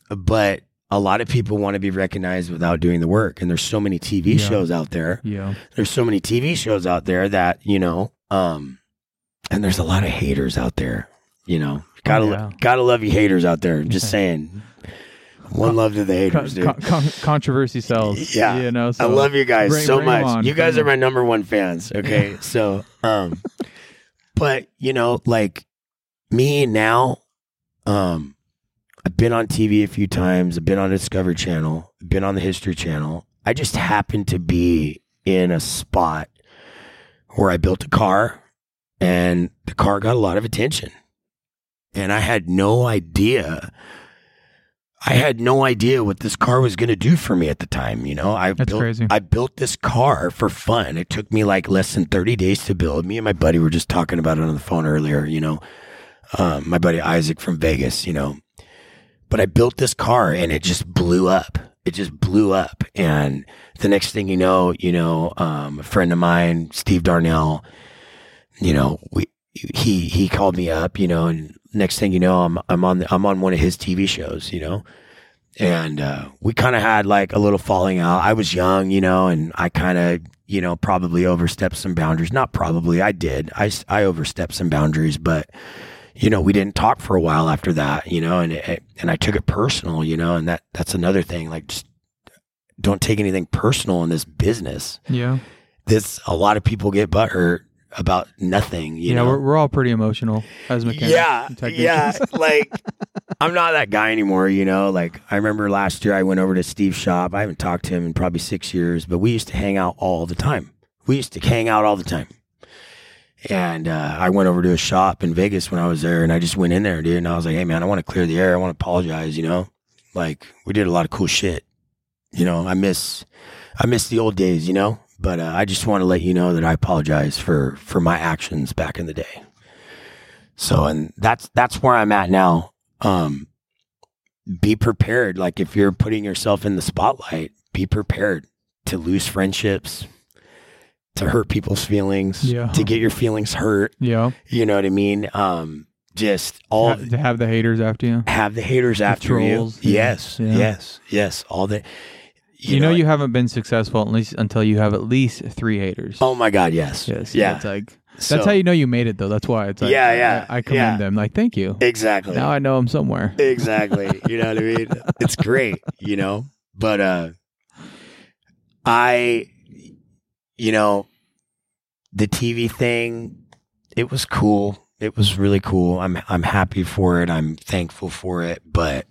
but a lot of people want to be recognized without doing the work and there's so many TV Yeah. shows out there Yeah. there's so many TV shows out there that you know, um, and there's a lot of haters out there. You know, gotta Oh, yeah. gotta love you haters out there. Just Okay. saying, one love to the haters, dude. Con- con- controversy sells. Yeah. You know, I love you guys bring- so bring 'em much. on, You guys bring are my number one fans. Okay, so um, but you know, like me now, um, I've been on TV a few times. I've been on Discovery Channel. I've been on the History Channel. I just happened to be in a spot where I built a car, and the car got a lot of attention, and I had no idea. I had no idea what this car was going to do for me at the time. You know, I That's built, crazy. I built this car for fun. It took me like less than 30 days to build. Me and my buddy were just talking about it on the phone earlier, you know, um, my buddy Isaac from Vegas, you know, but I built this car and it just blew up. It just blew up. And the next thing you know, you know, um, a friend of mine, Steve Darnell, you know, we, he, he called me up, you know, and next thing you know, I'm, I'm on, the, I'm on one of his TV shows, you know, and, uh, we kind of had like a little falling out. I was young, you know, and I kind of, you know, probably overstepped some boundaries. Not probably, I did. I I overstepped some boundaries, but, you know, we didn't talk for a while after that, you know, and it, and I took it personal, you know, and that that's another thing. Like, just don't take anything personal in this business. Yeah. This a lot of people get butthurt about nothing, you yeah, know. we're, we're all pretty emotional as mechanics. yeah, yeah. like, I'm not that guy anymore, you know. Like, I remember last year I went over to Steve's shop. I haven't talked to him in probably six years, but we used to hang out all the time. We used to hang out all the time. And uh, I went over to a shop in Vegas when I was there, and I just went in there, dude. And I was like, "Hey, man, I want to clear the air. I want to apologize. You know, like we did a lot of cool shit. You know, I miss, I miss the old days. You know, But uh, I just want to let you know that I apologize for for my actions back in the day. So, and that's that's where I'm at now. Um, be prepared. Like if you're putting yourself in the spotlight, be prepared to lose friendships, to hurt people's feelings, Yeah. to get your feelings hurt. Yeah. You know what I mean? Um, just all to have the haters after you. have the haters after you. trolls, yeah. Yes, Yeah. yes, yes. All the You, know, you haven't been successful at least until you have at least three haters. Oh my God, yes, yes. yeah. It's like that's So- how you know you made it though. That's why it's like Yeah, yeah, I, I commend yeah. them. Like, thank you. exactly. Now I know I'm somewhere. exactly. You know what I mean? It's great, you know. But uh I you know, the TV thing, it was cool. It was really cool. I'm I'm happy for it. I'm thankful for it, but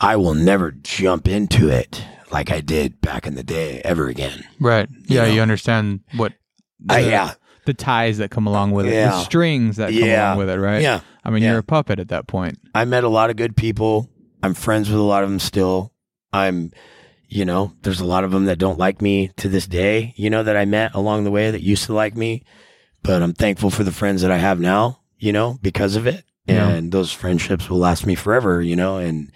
I will never jump into it like I did back in the day ever again. Right. You Yeah, know. you understand what the, Uh, yeah. the ties that come along with it, the strings that come Yeah. along with it, right? Yeah. I mean, Yeah. you're a puppet at that point. I met a lot of good people. I'm friends with a lot of them still. I'm, you know, there's a lot of them that don't like me to this day, you know, that I met along the way that used to like me. But I'm thankful for the friends that I have now, you know, because of it. Yeah. And those friendships will last me forever, you know, and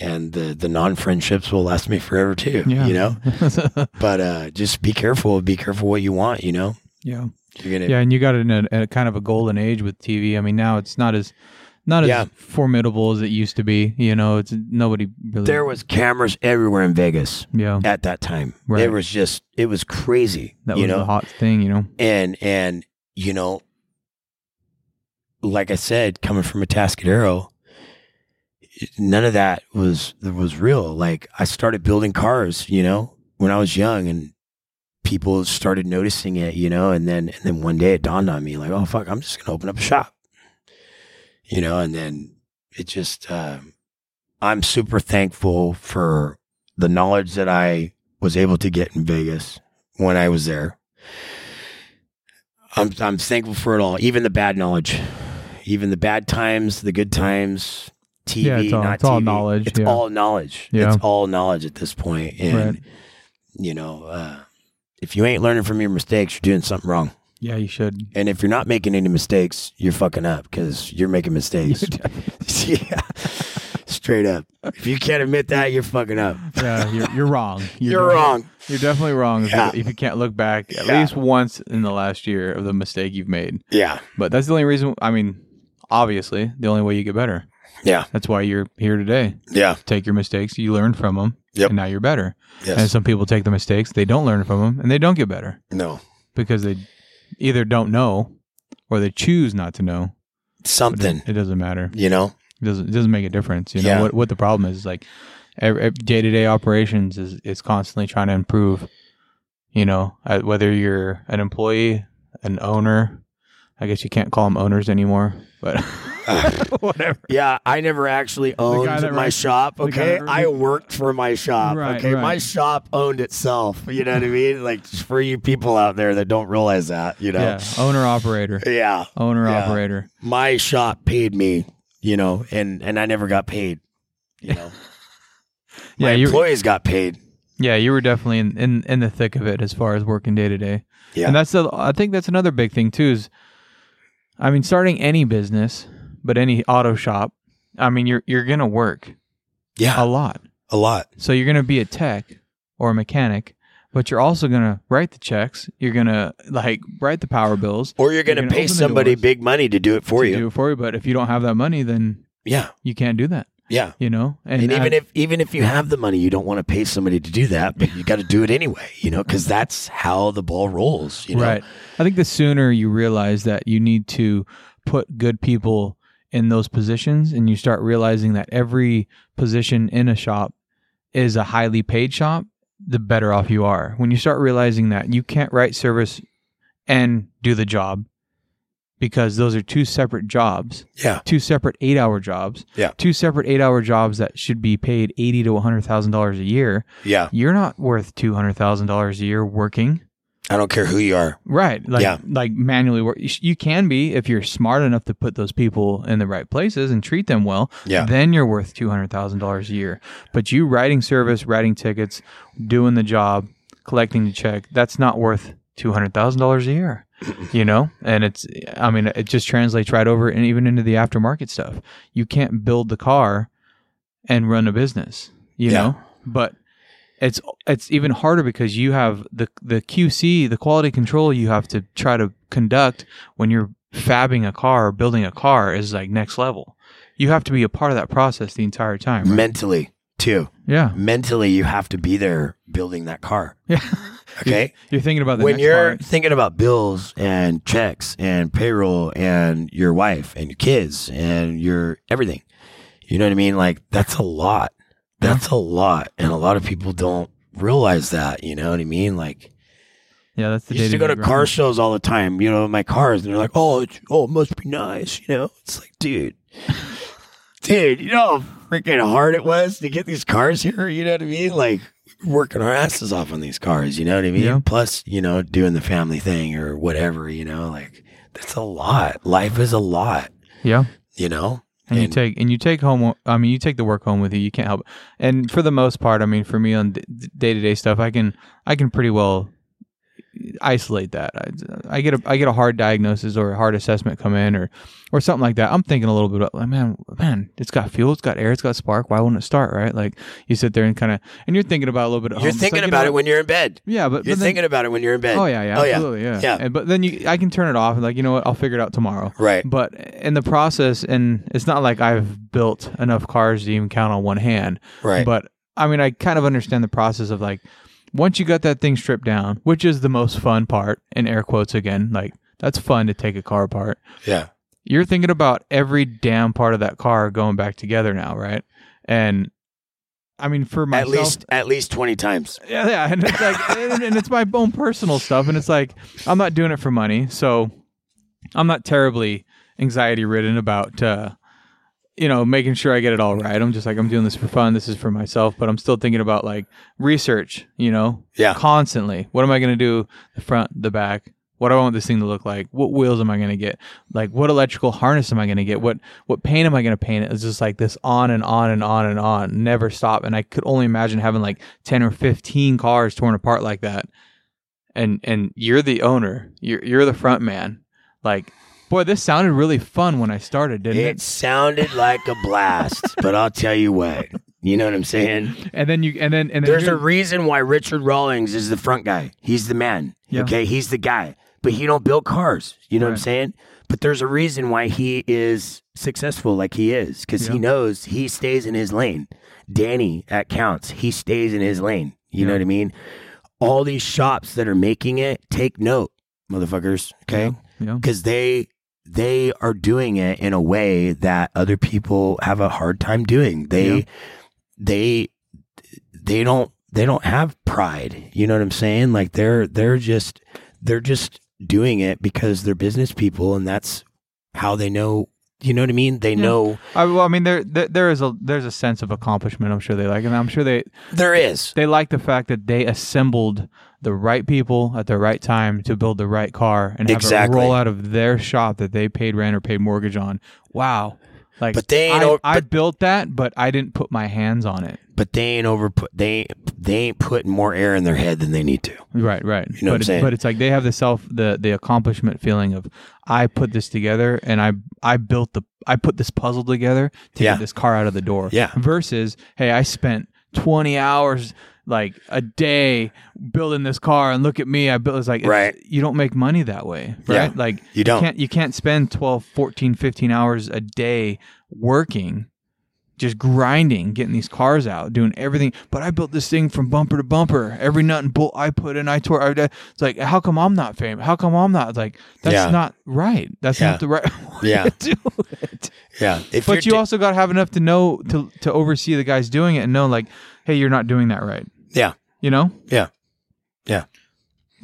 and the the non friendships will last me forever too, Yeah. you know. But uh just be careful, be careful what you want, you know. yeah. You're gonna Yeah, and you got it in a, a kind of a golden age with TV. I mean, now it's not as not as Yeah. formidable as it used to be. You know, it's nobody really. there was cameras everywhere in Vegas yeah, at that time. Right. It was just it was crazy. that you was know, the hot thing. You know, and and you know like i said coming from Atascadero none of that was was real like i started building cars you know when i was young and people started noticing it you know and then and then one day it dawned on me like oh fuck i'm just gonna open up a shop you know and then it just um i'm super thankful for the knowledge that i was able to get in vegas when i was there I'm I'm thankful for it all, even the bad knowledge, even the bad times, the good times. TV, Yeah, it's all- not it's all knowledge, It's yeah. all knowledge. Yeah. It's all knowledge at this point, and Right. you know, uh, if you ain't learning from your mistakes, you're doing something wrong. yeah, you should. And if you're not making any mistakes, you're fucking up because you're making mistakes. yeah, straight up. If you can't admit that, you're fucking up. yeah, you're, you're wrong. You're, definitely- wrong. You're definitely wrong if, you, if you can't look back at Yeah. least once in the last year of the mistake you've made. Yeah, But that's the only reason. I mean, obviously, the only way you get better. Yeah, That's why you're here today. yeah. Take your mistakes, you learn from them, Yep. and now you're better. And some people take the mistakes, they don't learn from them, and they don't get better No. because they either don't know or they choose not to know. Something. It, it doesn't matter. You know. It doesn't it doesn't make a difference. You know Yeah. what what the problem is is like day to day operations is is constantly trying to improve. You know, uh, whether you're an employee, an owner, I guess you can't call them owners anymore, but whatever. Yeah, I never actually owned my writes- shop. Okay, I worked for my shop. Right, okay, right. my shop owned itself. You know what I mean? Like for you people out there that don't realize that, you know. Yeah, owner operator, Yeah, owner Yeah. operator. my shop paid me. You know, and and I never got paid. You know, Yeah, my employees got paid. yeah you were definitely in, in in the thick of it as far as working day to day. Yeah, And that's the I think that's another big thing too is I mean starting any business, but any auto shop, I mean you're you're going to work yeah, a lot. a lot. So you're going to be a tech or a mechanic, but you're also going to write the checks. You're going to like write the power bills Or you're going to gonna pay somebody big money to do it for to you. do it for you, but if you don't have that money then Yeah, you can't do that, yeah. you know? And, even I- if even if you have the money, you don't want to pay somebody to do that, but you got to do it anyway, you know, because that's how the ball rolls. You know? Right. I think the sooner you realize that you need to put good people in those positions and you start realizing that every position in a shop is a highly paid shop, the better off you are. When you start realizing that you can't write service and do the job because those are two separate jobs, Yeah, two separate 8-hour jobs, Yeah. two separate 8-hour jobs that should be paid 80 to $100,000 a year. yeah. You're not worth $200,000 a year working. I don't care who you are. Right. Like Yeah. like manually work. You can be if you're smart enough to put those people in the right places and treat them well. Yeah. Then you're worth two hundred thousand dollars a year. But you writing service, writing tickets, doing the job, collecting the check. That's not worth two hundred thousand dollars a year, you know. And it's, I mean, it just translates right over and even into the aftermarket stuff. You can't build the car and run a business, you Yeah. know. But it's it's even harder because you have the the QC, the quality control you have to try to conduct when you're fabbing a car or building a car is like next level. You have to be a part of that process the entire time. Right? Mentally, too. yeah. Mentally, you have to be there building that car. Yeah. Okay. You're thinking about the when you're part. thinking about bills and checks and payroll and your wife and your kids and your everything, you know what I mean? Like that's a lot. Yeah. That's a lot, and a lot of people don't realize that. You know what I mean? Like Yeah, that's the used to go to car shows all the time. You know, my cars, and they're like, "Oh, it's, oh, it must be nice." You know, it's like, dude, dude, you know how freaking hard it was to get these cars here. You know what I mean? Like working our asses off on these cars. You know what I mean? Yeah. Plus, you know, doing the family thing or whatever. You know, like that's a lot. Life is a lot. Yeah. You know, And, you take and you take home. I mean, you take the work home with you. You can't help. It. And for the most part, I mean, for me on day to day stuff, I can I can pretty well isolate that. I, I get a I get a hard diagnosis or a hard assessment come in or or something like that. I'm thinking a little bit about like, man, man, it's got fuel, it's got air, it's got spark. Why wouldn't it start? Right? Like you sit there and kind of and you're thinking about a little bit. You're home. Thinking like, you about know it when you're in bed. yeah, but, You're but then, thinking about it when you're in bed. Oh yeah, yeah, Oh, yeah. absolutely, yeah. Yeah. And, but then you, I can turn it off and like, you know what? I'll figure it out tomorrow. Right. But in the process, and it's not like I've built enough cars to even count on one hand. Right. But I mean, I kind of understand the process of like, once you got that thing stripped down, which is the most fun part, in air quotes again, like that's fun to take a car apart. yeah. You're thinking about every damn part of that car going back together now, right? And I mean, for myself, At least at least twenty times. yeah, yeah, and it's like, and, and it's my own personal stuff, and it's like I'm not doing it for money, so I'm not terribly anxiety ridden about, uh, you know, making sure I get it all right. I'm just like I'm doing this for fun. This is for myself, but I'm still thinking about like research, you know, Yeah. constantly. What am I going to do? The front, the back. What do I want this thing to look like? What wheels am I going to get? Like, what electrical harness am I going to get? What what paint am I going to paint? It's just like this on and on and on and on, never stop. And I could only imagine having like ten or fifteen cars torn apart like that. And and you're the owner. You're you're the front man. Like, boy, this sounded really fun when I started, didn't It it? sounded like a blast, but I'll tell you what. You know what I'm saying? And then you and then and then There's a you're- reason why Richard Rawlings is the front guy. He's the man. Yeah. Okay, he's the guy. But he don't build cars. You know what I'm Right. saying? But there's a reason why he is successful like he is because he knows he stays in his lane. Danny at Count's, he stays in his lane. You know Yeah. what I mean? All these shops that are making it, take note, motherfuckers. Okay, know, because they they are doing it in a way that other people have a hard time doing. They Yeah. they they don't they don't have pride. You know what I'm saying? Like they're they're just they're just doing it because they're business people and that's how they know you know what I mean? They Yeah. know I, well, I mean, there, there there is a there's a sense of accomplishment. I'm sure they like, and I'm sure they there is. they like the fact that they assembled the right people at the right time to build the right car and have Exactly. it roll out of their shop that they paid rent or paid mortgage on. Wow. Like But they ain't I, o- I but- built that, but I didn't put my hands on it. But they ain't over put they they ain't putting more air in their head than they need to. Right, right. You know what but I'm it- saying? but it's like they have the self the the accomplishment feeling of I put this together and I I built the I put this puzzle together to Yeah. get this car out of the door. Yeah. Versus, hey, I spent 20 hours like a day building this car and look at me I built it's like it's- Right. you don't make money that way, right? Yeah. Like You don't. you can't you can't spend 12, 14, 15 hours a day working just grinding, getting these cars out, doing everything. But I built this thing from bumper to bumper. Every nut and bolt I put in, I tore. I, it's like, how come I'm not famous? How come I'm not? Like, that's Yeah. not right. That's Yeah. not the right way Yeah. to do it. Yeah. If But you're also got to have enough to know to to oversee the guys doing it and know like, hey, you're not doing that right. Yeah. You know. Yeah. Yeah.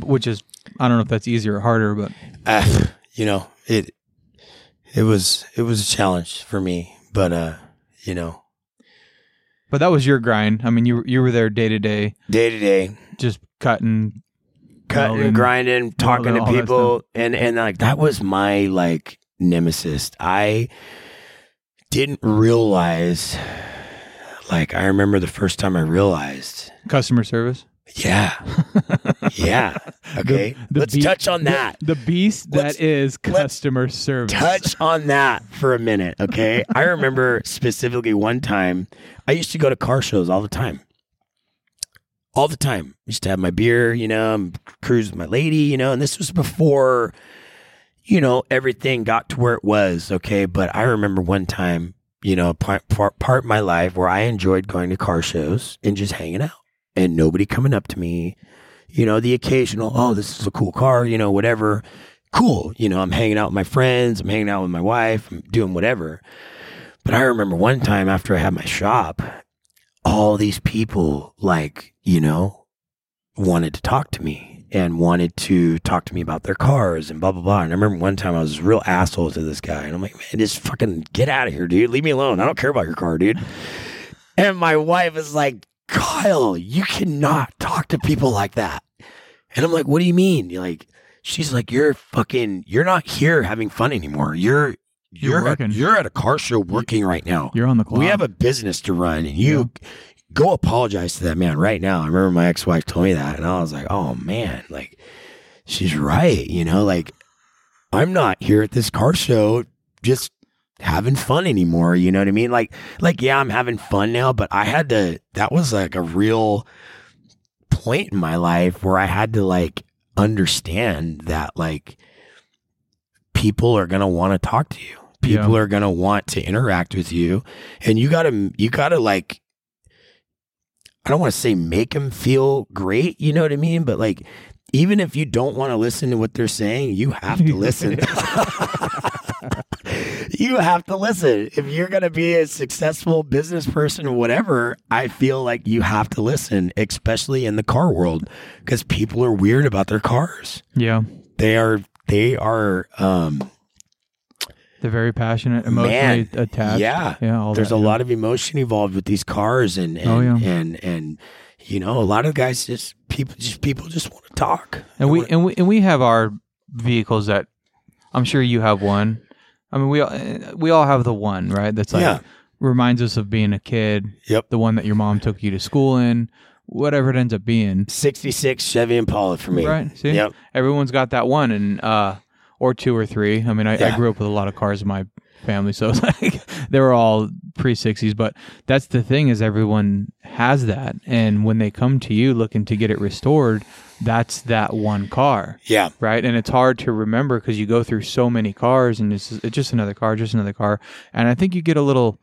Which is, I don't know if that's easier or harder, but uh, you know, it it was it was a challenge for me, but uh, you know, but that was your grind. I mean, you you were there day to day, day to day, just cutting, cutting, grinding, talking to people, and and like that was my like nemesis. I didn't realize, like, I remember the first time I realized, customer service. Yeah. yeah. Okay. the Let's beat- touch on that. The, beast Let's- that is customer service. touch on that for a minute, okay? I remember specifically one time I used to go to car shows all the time. All the time. used to have my beer, you know, I'm cruise with my lady, you know, and this was before, you know, everything got to where it was, okay? But I remember one time, you know, part, part, part of my life where I enjoyed going to car shows and just hanging out and nobody coming up to me, you know, the occasional, oh, this is a cool car, you know, whatever cool. You know, I'm hanging out with my friends, I'm hanging out with my wife, I'm doing whatever. But I remember one time after I had my shop, all these people, like, you know, wanted to talk to me and wanted to talk to me about their cars and blah, blah, blah. And I remember one time I was real asshole to this guy. And I'm like, man, just fucking get out of here, dude. Leave me alone. I don't care about your car, dude. And my wife is like, Kyle, you cannot talk to people like that. And I'm like, what do you mean? You're like, she's like, you're fucking, you're not here having fun anymore. You're, You're you're, working. at, you're at a car show working right now. You're on the clock. We have a business to run, and you go apologize to that man right now. I remember my ex wife told me that, and I was like, oh man, like she's right. You know, like I'm not here at this car show just having fun anymore. You know what I mean? Like, like yeah, I'm having fun now, but I had to. That was like a real point in my life where I had to like understand that like people are gonna want to talk to you. People Yeah. are gonna want to interact with you, and you gotta you gotta like. I don't want to say make them feel great, you know what I mean? But like, even if you don't want to listen to what they're saying, you have to listen. you have to listen. If you're going to be a successful business person or whatever, I feel like you have to listen, especially in the car world, because people are weird about their cars. yeah. They are, they are, um, They're very passionate, emotionally Man, attached. yeah. Yeah. There's that, a yeah. lot of emotion involved with these cars and, and, Oh, yeah. and, and, you know, a lot of guys just people just people just want to talk. And we and we and we have our vehicles that I'm sure you have one. I mean, we all we all have the one, right? That's like Yeah. reminds us of being a kid. Yep. The one that your mom took you to school in, whatever it ends up being. 66 Chevy Impala for me. Right. See, Yep. everyone's got that one, and uh, or two or three. I mean, I, I grew up with a lot of cars in my family, so it's like they were all pre sixties. But that's the thing is everyone has that, and when they come to you looking to get it restored, that's that one car. Yeah. right? And it's hard to remember because you go through so many cars, and it's, it's just another car, just another car. And I think you get a little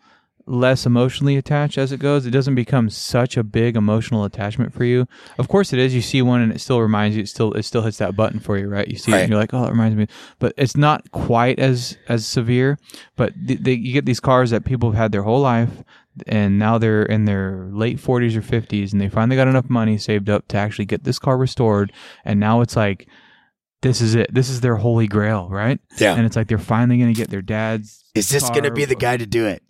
less emotionally attached as it goes. It doesn't become such a big emotional attachment for you. Of course, it is. You see one, and it still reminds you. It still it still hits that button for you, right? You see it, and you're like, oh, it reminds me. But it's not quite as as severe. But th- they, you get these cars that people have had their whole life. And now they're in their late 40s or 50s, and they finally got enough money saved up to actually get this car restored. And now it's like, this is it. This is their holy grail, right? Yeah. And it's like they're finally going to get their dad's. Is this going to be the guy to do it?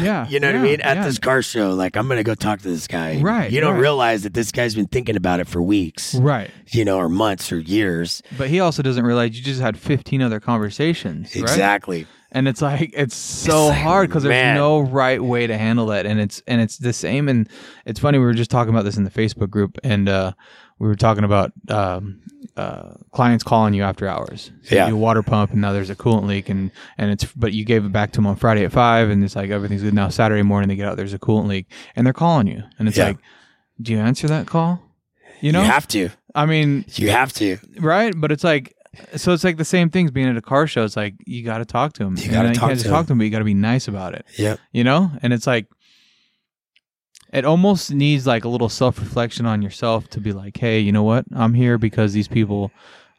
Yeah. You know what I mean? At yeah. this car show, like I'm going to go talk to this guy. Right, You don't right. realize that this guy's been thinking about it for weeks, Right. you know, or months or years. But he also doesn't realize you just had 15 other conversations. Right? Exactly. And it's like it's so It's like, hard because there's no right way to handle that, and it's and it's the same. And it's funny we were just talking about this in the Facebook group, and uh, we were talking about um, uh, clients calling you after hours. So Yeah. you water pump, and now there's a coolant leak, and and it's but you gave it back to them on Friday at five, and it's like everything's good. Now Saturday morning they get out, there's a coolant leak, and they're calling you, and it's Yeah. like, do you answer that call? You know, You have to. I mean, You have to. right? But it's like, so it's like the same things being at a car show. It's like you got to talk to him. You gotta talk to talk to him, but you got to be nice about it. Yep. You know, and it's like, it almost needs like a little self reflection on yourself to be like, hey, you know what? I'm here because these people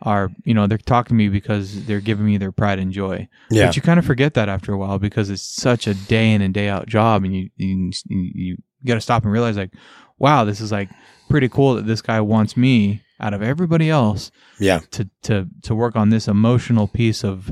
are, you know, they're talking to me because they're giving me their pride and joy. Yeah. But you kind of forget that after a while because it's such a day in and day out job, and you you, you got to stop and realize like, wow, this is like pretty cool that this guy wants me out of everybody else Yeah. to to to work on this emotional piece of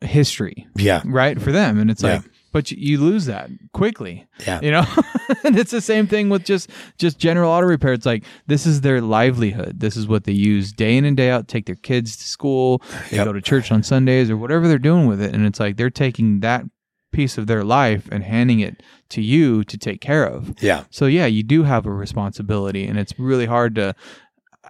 history, Yeah. right? For them, and it's Yeah. like, but you, lose that quickly, Yeah. you know. and it's the same thing with just just general auto repair. It's like this is their livelihood. This is what they use day in and day out. Take their kids to school. They Yep. go to church on Sundays or whatever they're doing with it, and it's like they're taking that piece of their life and handing it to you to take care of. Yeah. So yeah, you do have a responsibility, and it's really hard to,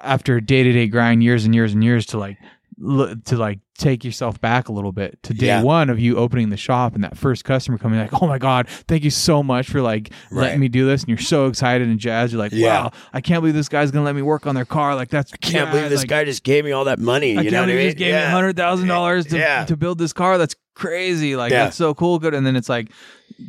after day to day grind, years and years and years, to like to like take yourself back a little bit to day Yeah. one of you opening the shop and that first customer coming like, oh my god, thank you so much for like Right. letting me do this, and you're so excited and jazzed. You're like, Yeah. wow, I can't believe this guy's gonna let me work on their car. Like that's I can't believe this guy just gave me all that money. I you know what I mean? just gave me hundred thousand dollars to Yeah. to build this car. That's crazy. Like Yeah. that's so cool. Good. And then it's like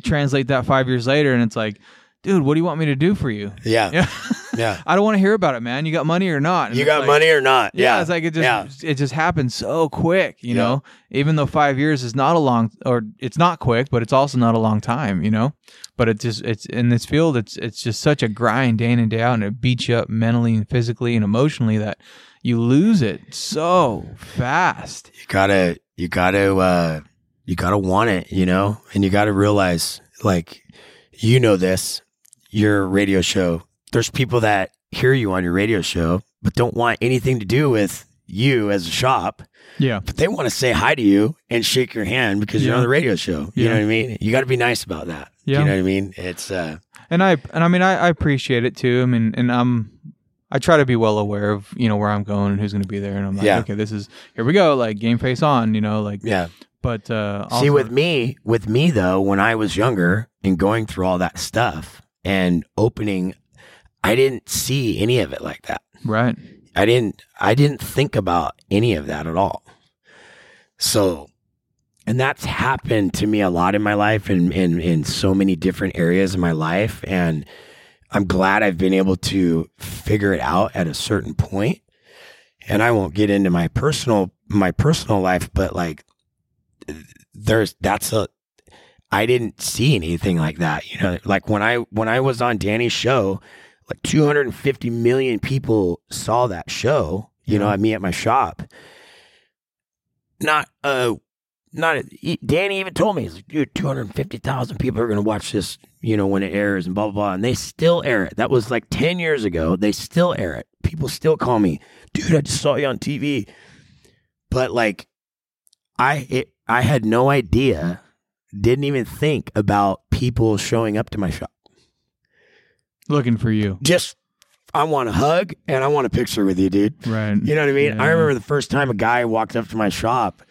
translate that five years later, and it's like, dude, what do you want me to do for you? Yeah. Yeah. Yeah. I don't want to hear about it, man. You got money or not? And You got like- money or not? Yeah, it's like it just Yeah. it just happens so quick, you Yeah. know. Even though five years is not a long, or it's not quick, but it's also not a long time, you know. But it just it's in this field, it's it's just such a grind day in and day out, and it beats you up mentally and physically and emotionally that you lose it so fast. you gotta you gotta uh you gotta want it you know and you gotta realize like you know this your radio show there's people that hear you on your radio show but don't want anything to do with you as a shop Yeah, but they want to say hi to you and shake your hand because you're on the radio show you Yeah. know what i mean you gotta be nice about that Yeah. you know what i mean it's uh and I and I mean I, I appreciate it too. I mean, and I'm I try to be well aware of you know where I'm going and who's going to be there, and I'm like, Yeah. okay, this is here we go, like game face on, you know, like. yeah But uh, See, with me, with me though, when I was younger and going through all that stuff and opening, I didn't see any of it like that. right, I didn't, I didn't think about any of that at all. So, and that's happened to me a lot in my life and in, in so many different areas of my life. And I'm glad I've been able to figure it out at a certain point. And I won't get into my personal, my personal life, but like there's, that's a, I didn't see anything like that. You know, like when I, when I was on Danny's show, like 250 million people saw that show, you know, at me at my shop. Not, uh, not, Danny even told me, he's like, dude, 250,000 people are going to watch this, you know, when it airs and blah, blah, blah. And they still air it. That was like 10 years ago. They still air it. People still call me, dude, I just saw you on TV. But like, I, it, I had no idea, didn't even think about people showing up to my shop looking for you, just I want a hug and I want a picture with you, dude. right? You know what I mean? Yeah. I remember the first time a guy walked up to my shop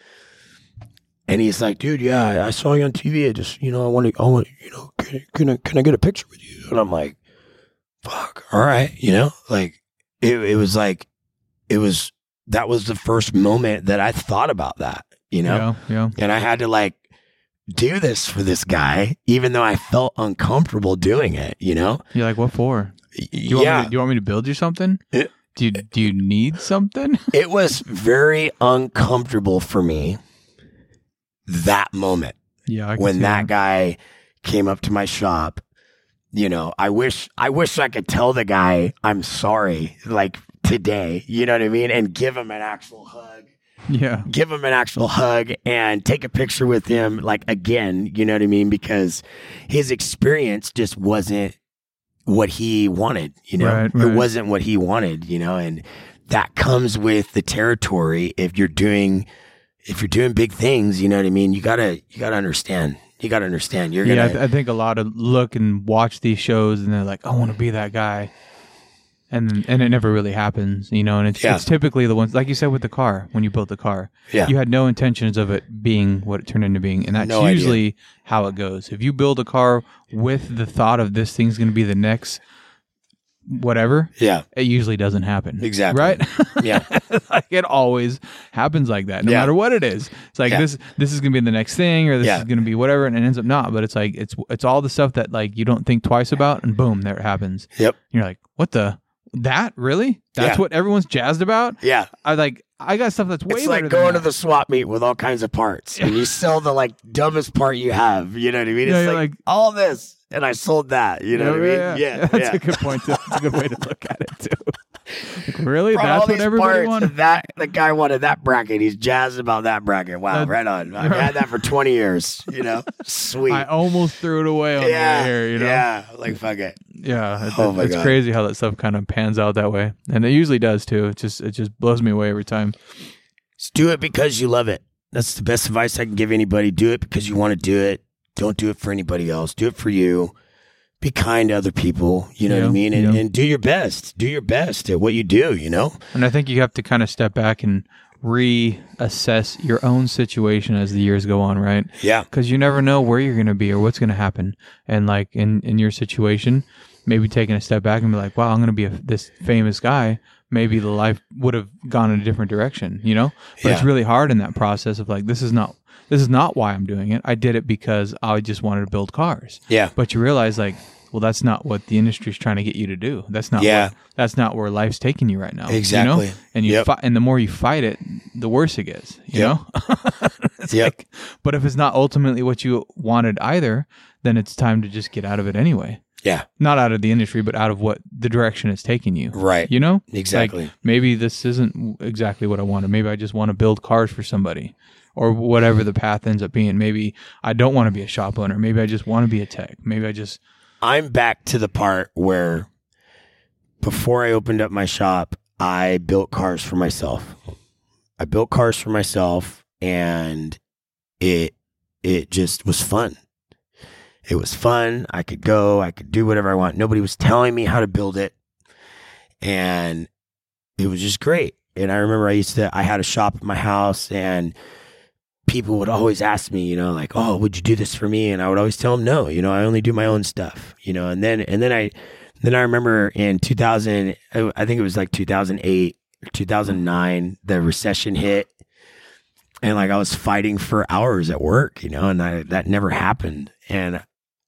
and he's like, dude, yeah, I saw you on TV. I just, you know, I want to, I want, you know, can, can I, can I get a picture with you? And I'm like, fuck, all right. You know, like it, it was like, it was, that was the first moment that I thought about that, you know? Yeah, yeah. and I had to like do this for this guy, even though I felt uncomfortable doing it, you know? You're like, what for? Do you want yeah. me to, you want me to build you something? It- do you do you need something? it was very uncomfortable for me that moment yeah, when see that guy came up to my shop. You know, I wish I wish I could tell the guy I'm sorry like today, you know what I mean, and give him an actual hug. Yeah, Give him an actual hug and take a picture with him like again, you know what I mean, because his experience just wasn't what he wanted, you know. Right, It wasn't what he wanted, you know, and that comes with the territory if you're doing if you're doing big things, you know what I mean? You gotta you gotta understand. You gotta understand. You're yeah. I, gonna th- I think a lot of look and watch these shows, and they're like, I want to be that guy, and and it never really happens, you know. And it's Yeah. it's typically the ones like you said with the car when you built the car, Yeah. you had no intentions of it being what it turned into being, and that's No idea. usually how it goes. If you build a car with the thought of this thing's going to be the next whatever, yeah, it usually doesn't happen. Exactly. Right? yeah. like it always happens like that, no Yeah. matter what it is. It's like Yeah. this this is gonna be the next thing or this Yeah. is gonna be whatever and it ends up not. But it's like it's it's all the stuff that like you don't think twice about and boom, there it happens. Yep. You're like, what the that really? That's Yeah. what everyone's jazzed about? Yeah. I like I got stuff that's way it's like going to the swap meet with all kinds of parts and you sell the like dumbest part you have. You know what I mean? Yeah, it's like, like- all this and I sold that. You know what I mean? yeah, Yeah. That's yeah. a good point. Too. That's a good way to look at it too. Like, really? Brought That's what everybody parts wanted? That the guy wanted that bracket. He's jazzed about that bracket. Wow, That- right on. I've had that for twenty years. You know, sweet. I almost threw it away on yeah, here, you know? yeah. Like fuck it. Yeah, Oh my it's God. crazy how that stuff kind of pans out that way, and it usually does too. It just it just blows me away every time. Just do it because you love it. That's the best advice I can give anybody. Do it because you want to do it. Don't do it for anybody else. Do it for you. Be kind to other people. You know what I mean? And, yeah. and do your best. Do your best at what you do, you know? And I think you have to kind of step back and reassess your own situation as the years go on, right? Yeah. Because you never know where you're going to be or what's going to happen. And like in in your situation, maybe taking a step back and be like, "Wow, I'm going to be a, this famous guy." Maybe the life would have gone in a different direction, you know. But it's really hard in that process of like, this is not this is not why I'm doing it. I did it because I just wanted to build cars. Yeah. But you realize like, well, that's not what the industry's trying to get you to do. That's not. Yeah. What, that's not where life's taking you right now. you know? Exactly. And you Yep. fi- and the more you fight it, the worse it gets. You Yep. know. Yep. like- but if it's not ultimately what you wanted either, then it's time to just get out of it anyway. Yeah. Not out of the industry, but out of what the direction it's taking you. Right. You know. Exactly. Like, maybe this isn't exactly what I wanted. Maybe I just want to build cars for somebody. Or whatever the path ends up being. Maybe I don't want to be a shop owner. Maybe I just want to be a tech. Maybe I just I'm back to the part where before I opened up my shop, I built cars for myself. I built cars for myself and it it just was fun. It was fun. I could go, I could do whatever I want. Nobody was telling me how to build it. And it was just great. And I remember I used to I had a shop at my house and people would always ask me, you know, like, "Oh, would you do this for me?" And I would always tell them, "No, you know, I only do my own stuff." You know, and then and then I then I remember in 2000, I think it was like 2008 or 2009, the recession hit, and like I was fighting for hours at work, you know, and I, that never happened. And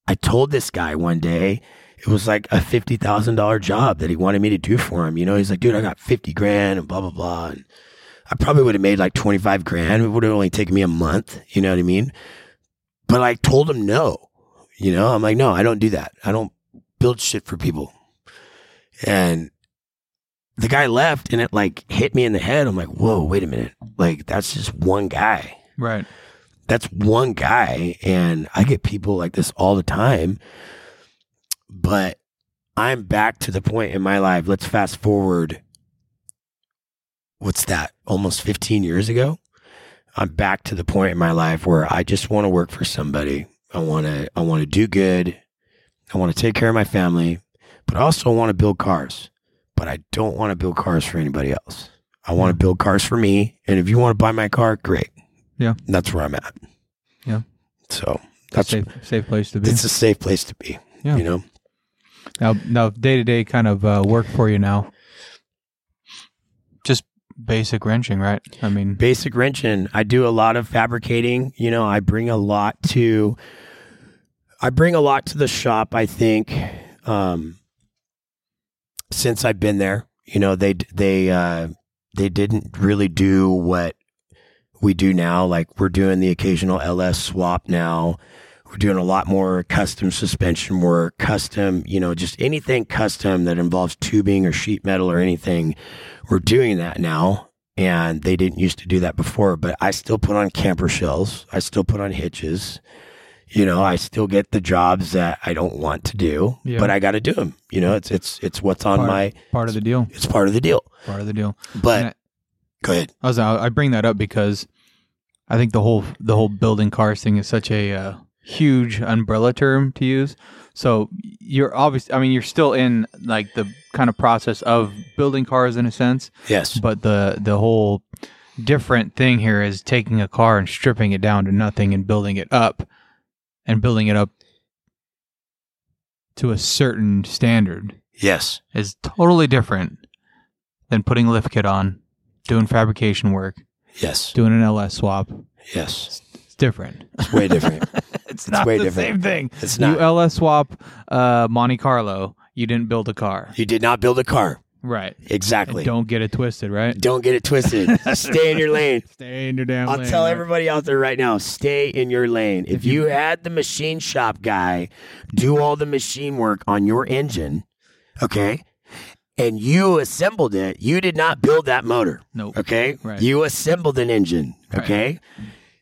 I told this guy one day. It was like a fifty thousand dollar job that he wanted me to do for him. You know, he's like, dude, I got fifty grand and blah blah blah. And I probably would have made like 25 grand. It would have only taken me a month. You know what I mean? But I told him no. You know, I'm like, no, I don't do that. I don't build shit for people. And the guy left and it like hit me in the head. I'm like, whoa, wait a minute. Like, that's just one guy. right. That's one guy. And I get people like this all the time. But I'm back to the point in my life. Let's fast forward what's that almost 15 years ago i'm back to the point in my life where i just want to work for somebody i want to i want to do good i want to take care of my family but i also want to build cars but i don't want to build cars for anybody else i want to hmm. build cars for me and if you want to buy my car great Yeah. that's where i'm at Yeah. so that's safe safe place to be. it's a safe place to be Yeah. you know Now, now day to day kind of uh, work for you now. Just basic wrenching, right? I mean, basic wrenching. I do a lot of fabricating. You know, I bring a lot to I bring a lot to the shop, I think. Um since I've been there, you know, they they uh they didn't really do what we do now. Like we're doing the occasional LS swap now. We're doing a lot more custom suspension work, custom, you know, just anything custom that involves tubing or sheet metal or anything. We're doing that now. And they didn't used to do that before, but I still put on camper shells. I still put on hitches. You know, I still get the jobs that I don't want to do, Yeah. but I got to do them. You know, it's, it's, it's what's on part, my, part of the deal. it's part of the deal. Part of the deal. But go ahead. I was I bring that up because I think the whole the whole building cars thing is such a uh, huge umbrella term to use. So you're obviously, I mean, you're still in like the kind of process of building cars in a sense, Yes. but the the whole different thing here is taking a car and stripping it down to nothing and building it up and building it up to a certain standard Yes. is totally different than putting a lift kit on, doing fabrication work, Yes. doing an LS swap. Yes. It's different. It's way different. it's not way the different. same thing. It's not. You. LS swap uh, Monte Carlo. You didn't build a car, You did not build a car. right? And Exactly. don't get it twisted, right? Don't get it twisted. Stay in your lane. Stay in your damn I'll lane, tell right? everybody out there right now, stay in your lane. If you had the machine shop guy do all the machine work on your engine, okay, and you assembled it, you did not build that motor, Nope. okay? Right. You assembled an engine, Right. okay?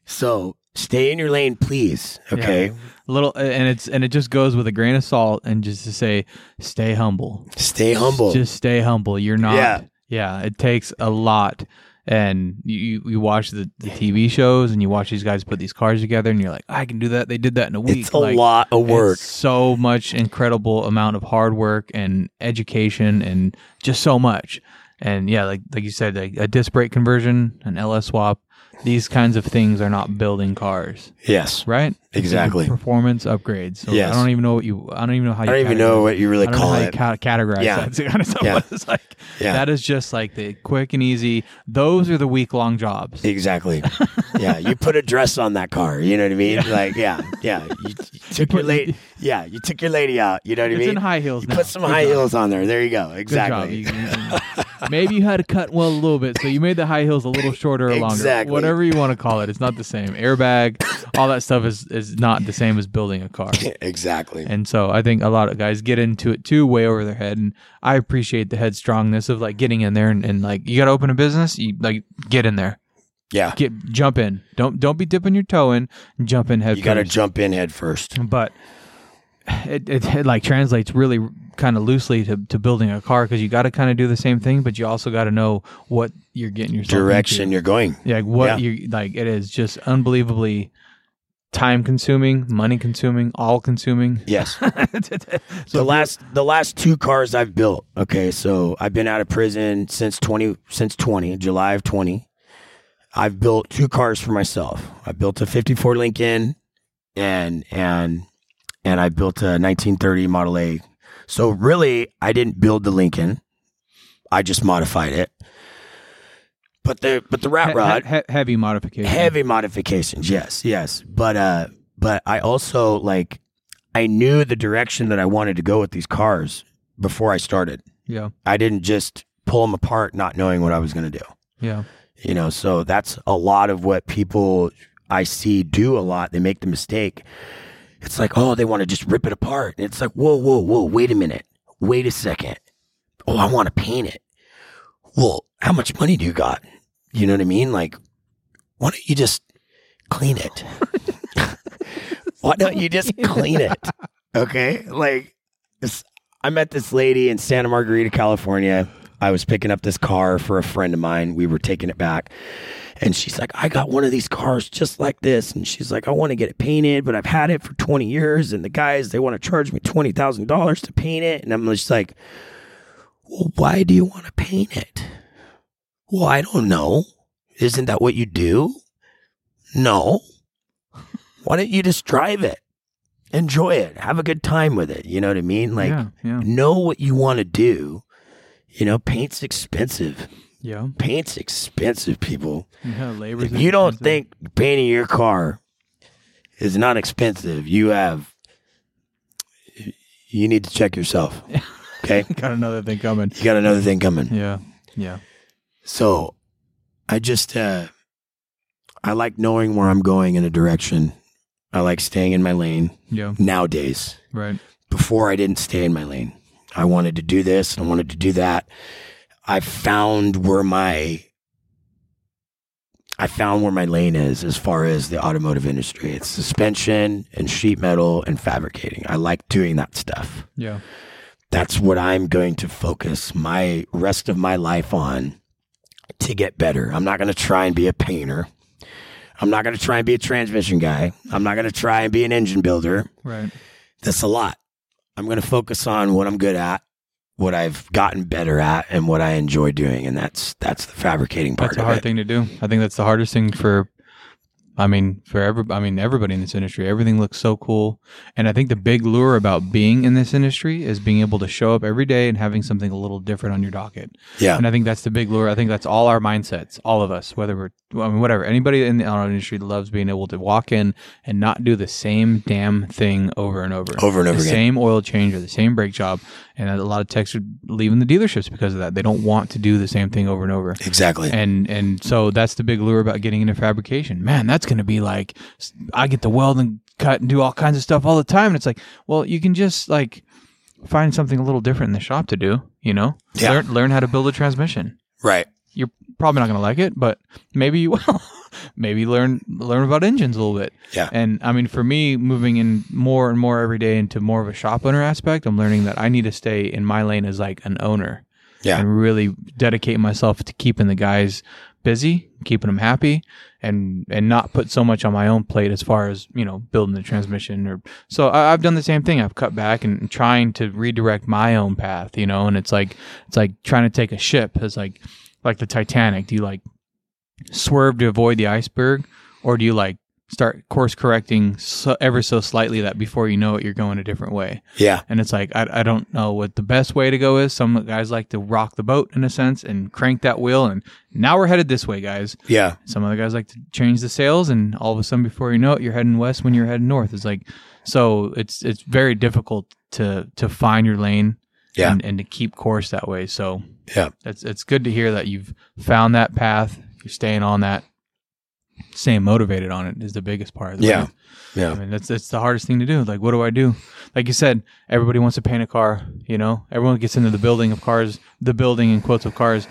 So stay in your lane, please, okay? A little, and it's and it just goes with a grain of salt, and just to say, stay humble. Stay humble. Just stay humble. You're not. Yeah. Yeah. It takes a lot, and you you watch the, the TV shows and you watch these guys put these cars together and you're like I can do that. They did that in a week. It's a Like, lot of work. so much incredible amount of hard work and education and just so much. And yeah like like you said like a disc brake conversion an LS swap these kinds of things are not building cars Yes. right Exactly. performance upgrades so Yes. I don't even know what you I don't even know how I you don't even know what you really call it. you ca- categorize Yeah. that kind of stuff. Yeah. It's like Yeah. that is just like the quick and easy. Those are the week long jobs. Exactly. yeah, you put a dress on that car. You know what I mean? Yeah. Like, yeah, yeah. You, you took your lady. Yeah, you took your lady out. You know what I It's mean? in high heels you now. put some Good high job. heels on there. There you go. Exactly. you- maybe you had to cut well a little bit, so you made the high heels a little shorter or longer. Exactly. Whatever you want to call it, it's not the same. Airbag, all that stuff is is not the same as building a car. exactly. And so I think a lot of guys get into it too, way over their head. And I appreciate the headstrongness of like getting in there and, and like you got to open a business, you like get in there, Yeah, get jump in. Don't don't be dipping your toe in. Jump in head you got to jump in head first. but it, it, it like translates really kind of loosely to, to building a car because you got to kind of do the same thing, but you also got to know what you're getting yourself Direction into. you're going. Yeah, like what Yeah. you like. It is just unbelievably time consuming, money consuming, all consuming. Yes. so the last the last two cars I've built. Okay, so I've been out of prison since twenty since twenty July of twenty. I've built two cars for myself. I built a fifty four Lincoln, and and and I built a nineteen thirty Model A. So really, I didn't build the Lincoln. I just modified it. But the but the rat he- rod he- heavy modifications. heavy modifications yes yes but uh but i also like i knew the direction that i wanted to go with these cars before i started Yeah, i didn't just pull them apart not knowing what i was going to do yeah, you know so that's a lot of what people i see do a lot they make the mistake it's like oh they want to just rip it apart. And it's like whoa whoa whoa wait a minute. Wait a second. Oh i want to paint it. Well how much money do you got? You know what i mean? Like why don't you just clean it? Why don't you just clean it? Okay like i met this lady in santa margarita california I was picking up this car for a friend of mine. We were taking it back. And she's like, I got one of these cars just like this. And she's like, I want to get it painted, but I've had it for 20 years. And the guys, they want to charge me $20,000 to paint it. And I'm just like, well, why do you want to paint it? Well, I don't know. Isn't that what you do? No. Why don't you just drive it? Enjoy it. Have a good time with it. You know what I mean? Like, yeah, yeah, know what you want to do. You know, paint's expensive. yeah. Paint's expensive, people. yeah labor's If you don't expensive. think painting your car is not expensive, you have you need to check yourself. Okay? got another thing coming. You got another thing coming. Yeah, yeah, So I just uh I like knowing where I'm going in a direction. I like staying in my lane yeah. nowadays. Right. before I didn't stay in my lane. I wanted to do this and I wanted to do that. I found where my I found where my lane is as far as the automotive industry. It's suspension and sheet metal and fabricating. I like doing that stuff. Yeah. That's what I'm going to focus my rest of my life on to get better. I'm not going to try and be a painter. I'm not going to try and be a transmission guy. I'm not going to try and be an engine builder Right. that's a lot. I'm going to focus on what I'm good at, what I've gotten better at, and what I enjoy doing, and that's that's the fabricating part That's a of hard it. thing to do. I think that's the hardest thing for. I mean, for every, I mean, everybody in this industry, everything looks so cool, and I think the big lure about being in this industry is being able to show up every day and having something a little different on your docket. Yeah, And I think that's the big lure. I think that's all our mindsets, all of us, whether we're, I mean, whatever. Anybody in the auto industry loves being able to walk in and not do the same damn thing over and over. over and over the again. same oil change or the same brake job. And a lot of techs are leaving the dealerships because of that. They don't want to do the same thing over and over. Exactly. And and so that's the big lure about getting into fabrication. Man, that's going to be like I get to weld and cut and do all kinds of stuff all the time. And it's like, well, you can just like find something a little different in the shop to do. You know, Yeah. learn learn how to build a transmission. right. You're probably not going to like it, but maybe you will. maybe learn learn about engines a little bit. Yeah. And I mean, for me, moving in more and more every day into more of a shop owner aspect, I'm learning that I need to stay in my lane as like an owner Yeah. and really dedicate myself to keeping the guys busy, keeping them happy, and and not put so much on my own plate as far as you know building the transmission or so I, I've done the same thing. I've cut back and trying to redirect my own path, you know, and it's like it's like trying to take a ship. as like like the Titanic. Do you like swerve to avoid the iceberg, or do you like start course correcting so, ever so slightly that before you know it, you're going a different way? Yeah. And it's like I, I don't know what the best way to go is. Some guys like to rock the boat in a sense and crank that wheel, and now we're headed this way, guys. Yeah. Some other guys like to change the sails, and all of a sudden, before you know it, you're heading west when you're heading north. It's like so it's it's very difficult to to find your lane Yeah. and, and to keep course that way. So Yeah. it's it's good to hear that you've found that path. You're staying on that. Staying motivated on it is the biggest part. Of the Yeah. way. I Yeah. mean, that's that's the hardest thing to do. Like, what do I do? Like you said, everybody wants to paint a car. You know, everyone gets into the building of cars, the building in quotes of cars.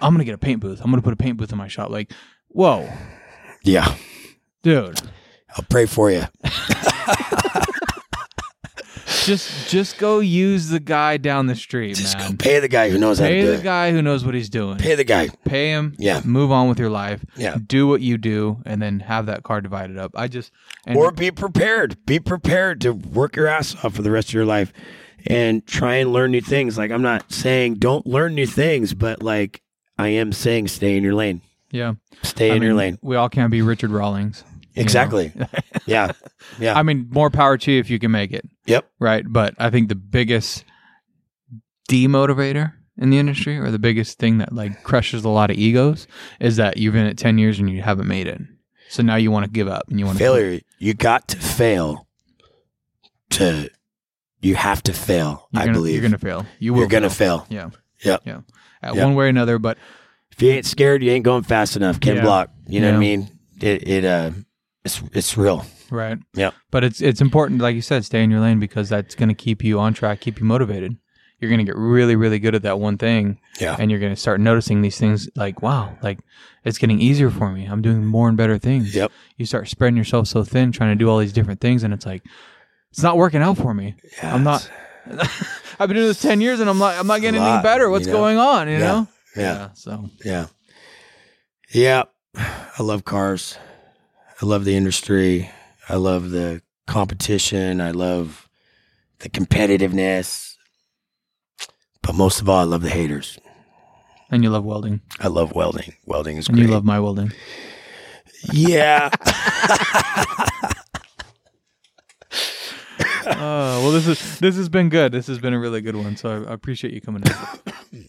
I'm gonna get a paint booth. I'm gonna put a paint booth in my shop. Like, whoa, Yeah. dude, I'll pray for you. just just go use the guy down the street, Just go pay the guy who knows how to do it. Pay the it. guy who knows what he's doing. Pay the guy. Pay him. Yeah. Move on with your life. Yeah. Do what you do, and then have that car divided up. I just and or be prepared. Be prepared to work your ass off for the rest of your life and try and learn new things. Like I'm not saying don't learn new things, but like I am saying stay in your lane. yeah. Stay I in your lane. We all can't be Richard Rawlings. Exactly. yeah. Yeah. I mean, more power to you if you can make it. Yep. Right. But I think the biggest demotivator in the industry or the biggest thing that like crushes a lot of egos is that you've been at 10 years and you haven't made it. So now you want to give up and you want to Failure. You got to fail to you have to fail, You're I gonna, believe. you're going to fail. You will. You're gonna fail. fail. Yeah. Yep. Yeah. Uh, Yep. One way or another. But If you ain't scared, you ain't going fast enough. Ken Yeah. Block. You know what I mean? It it uh it's it's real. right. Yeah. But it's it's important, like you said, stay in your lane because that's going to keep you on track, keep you motivated. You're going to get really, really good at that one thing. Yeah. and you're going to start noticing these things like wow like it's getting easier for me i'm doing more and better things Yep. you start spreading yourself so thin trying to do all these different things and it's like it's not working out for me Yeah, i'm not i've been doing this 10 years and i'm not i'm not getting lot, anything better what's you know? going on you Yeah, know yeah. so Yeah. Yeah. I love cars. I love the industry. I love the competition. I love the competitiveness. But most of all, I love the haters. and you love welding I love welding. Welding is and great. you love my welding yeah. oh well this is this has been good this has been a really good one so i, I appreciate you coming in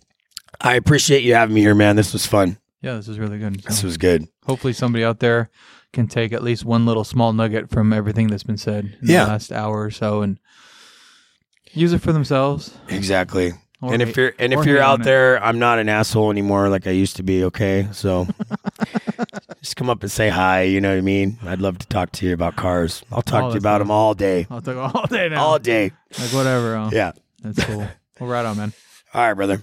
I appreciate you having me here, man. This was fun. yeah this is really good This was good. hopefully somebody out there can take at least one little small nugget from everything that's been said in Yeah. the last hour or so and use it for themselves. Exactly. Or and hate- if you're and if you're out on it. there, I'm not an asshole anymore like I used to be, okay? So just come up and say hi, you know what I mean? I'd love to talk to you about cars. I'll talk Oh, to you about fine. them all day. I'll talk all day now. All day. like whatever. oh, Yeah. That's cool. Well, right on, man. All right, brother.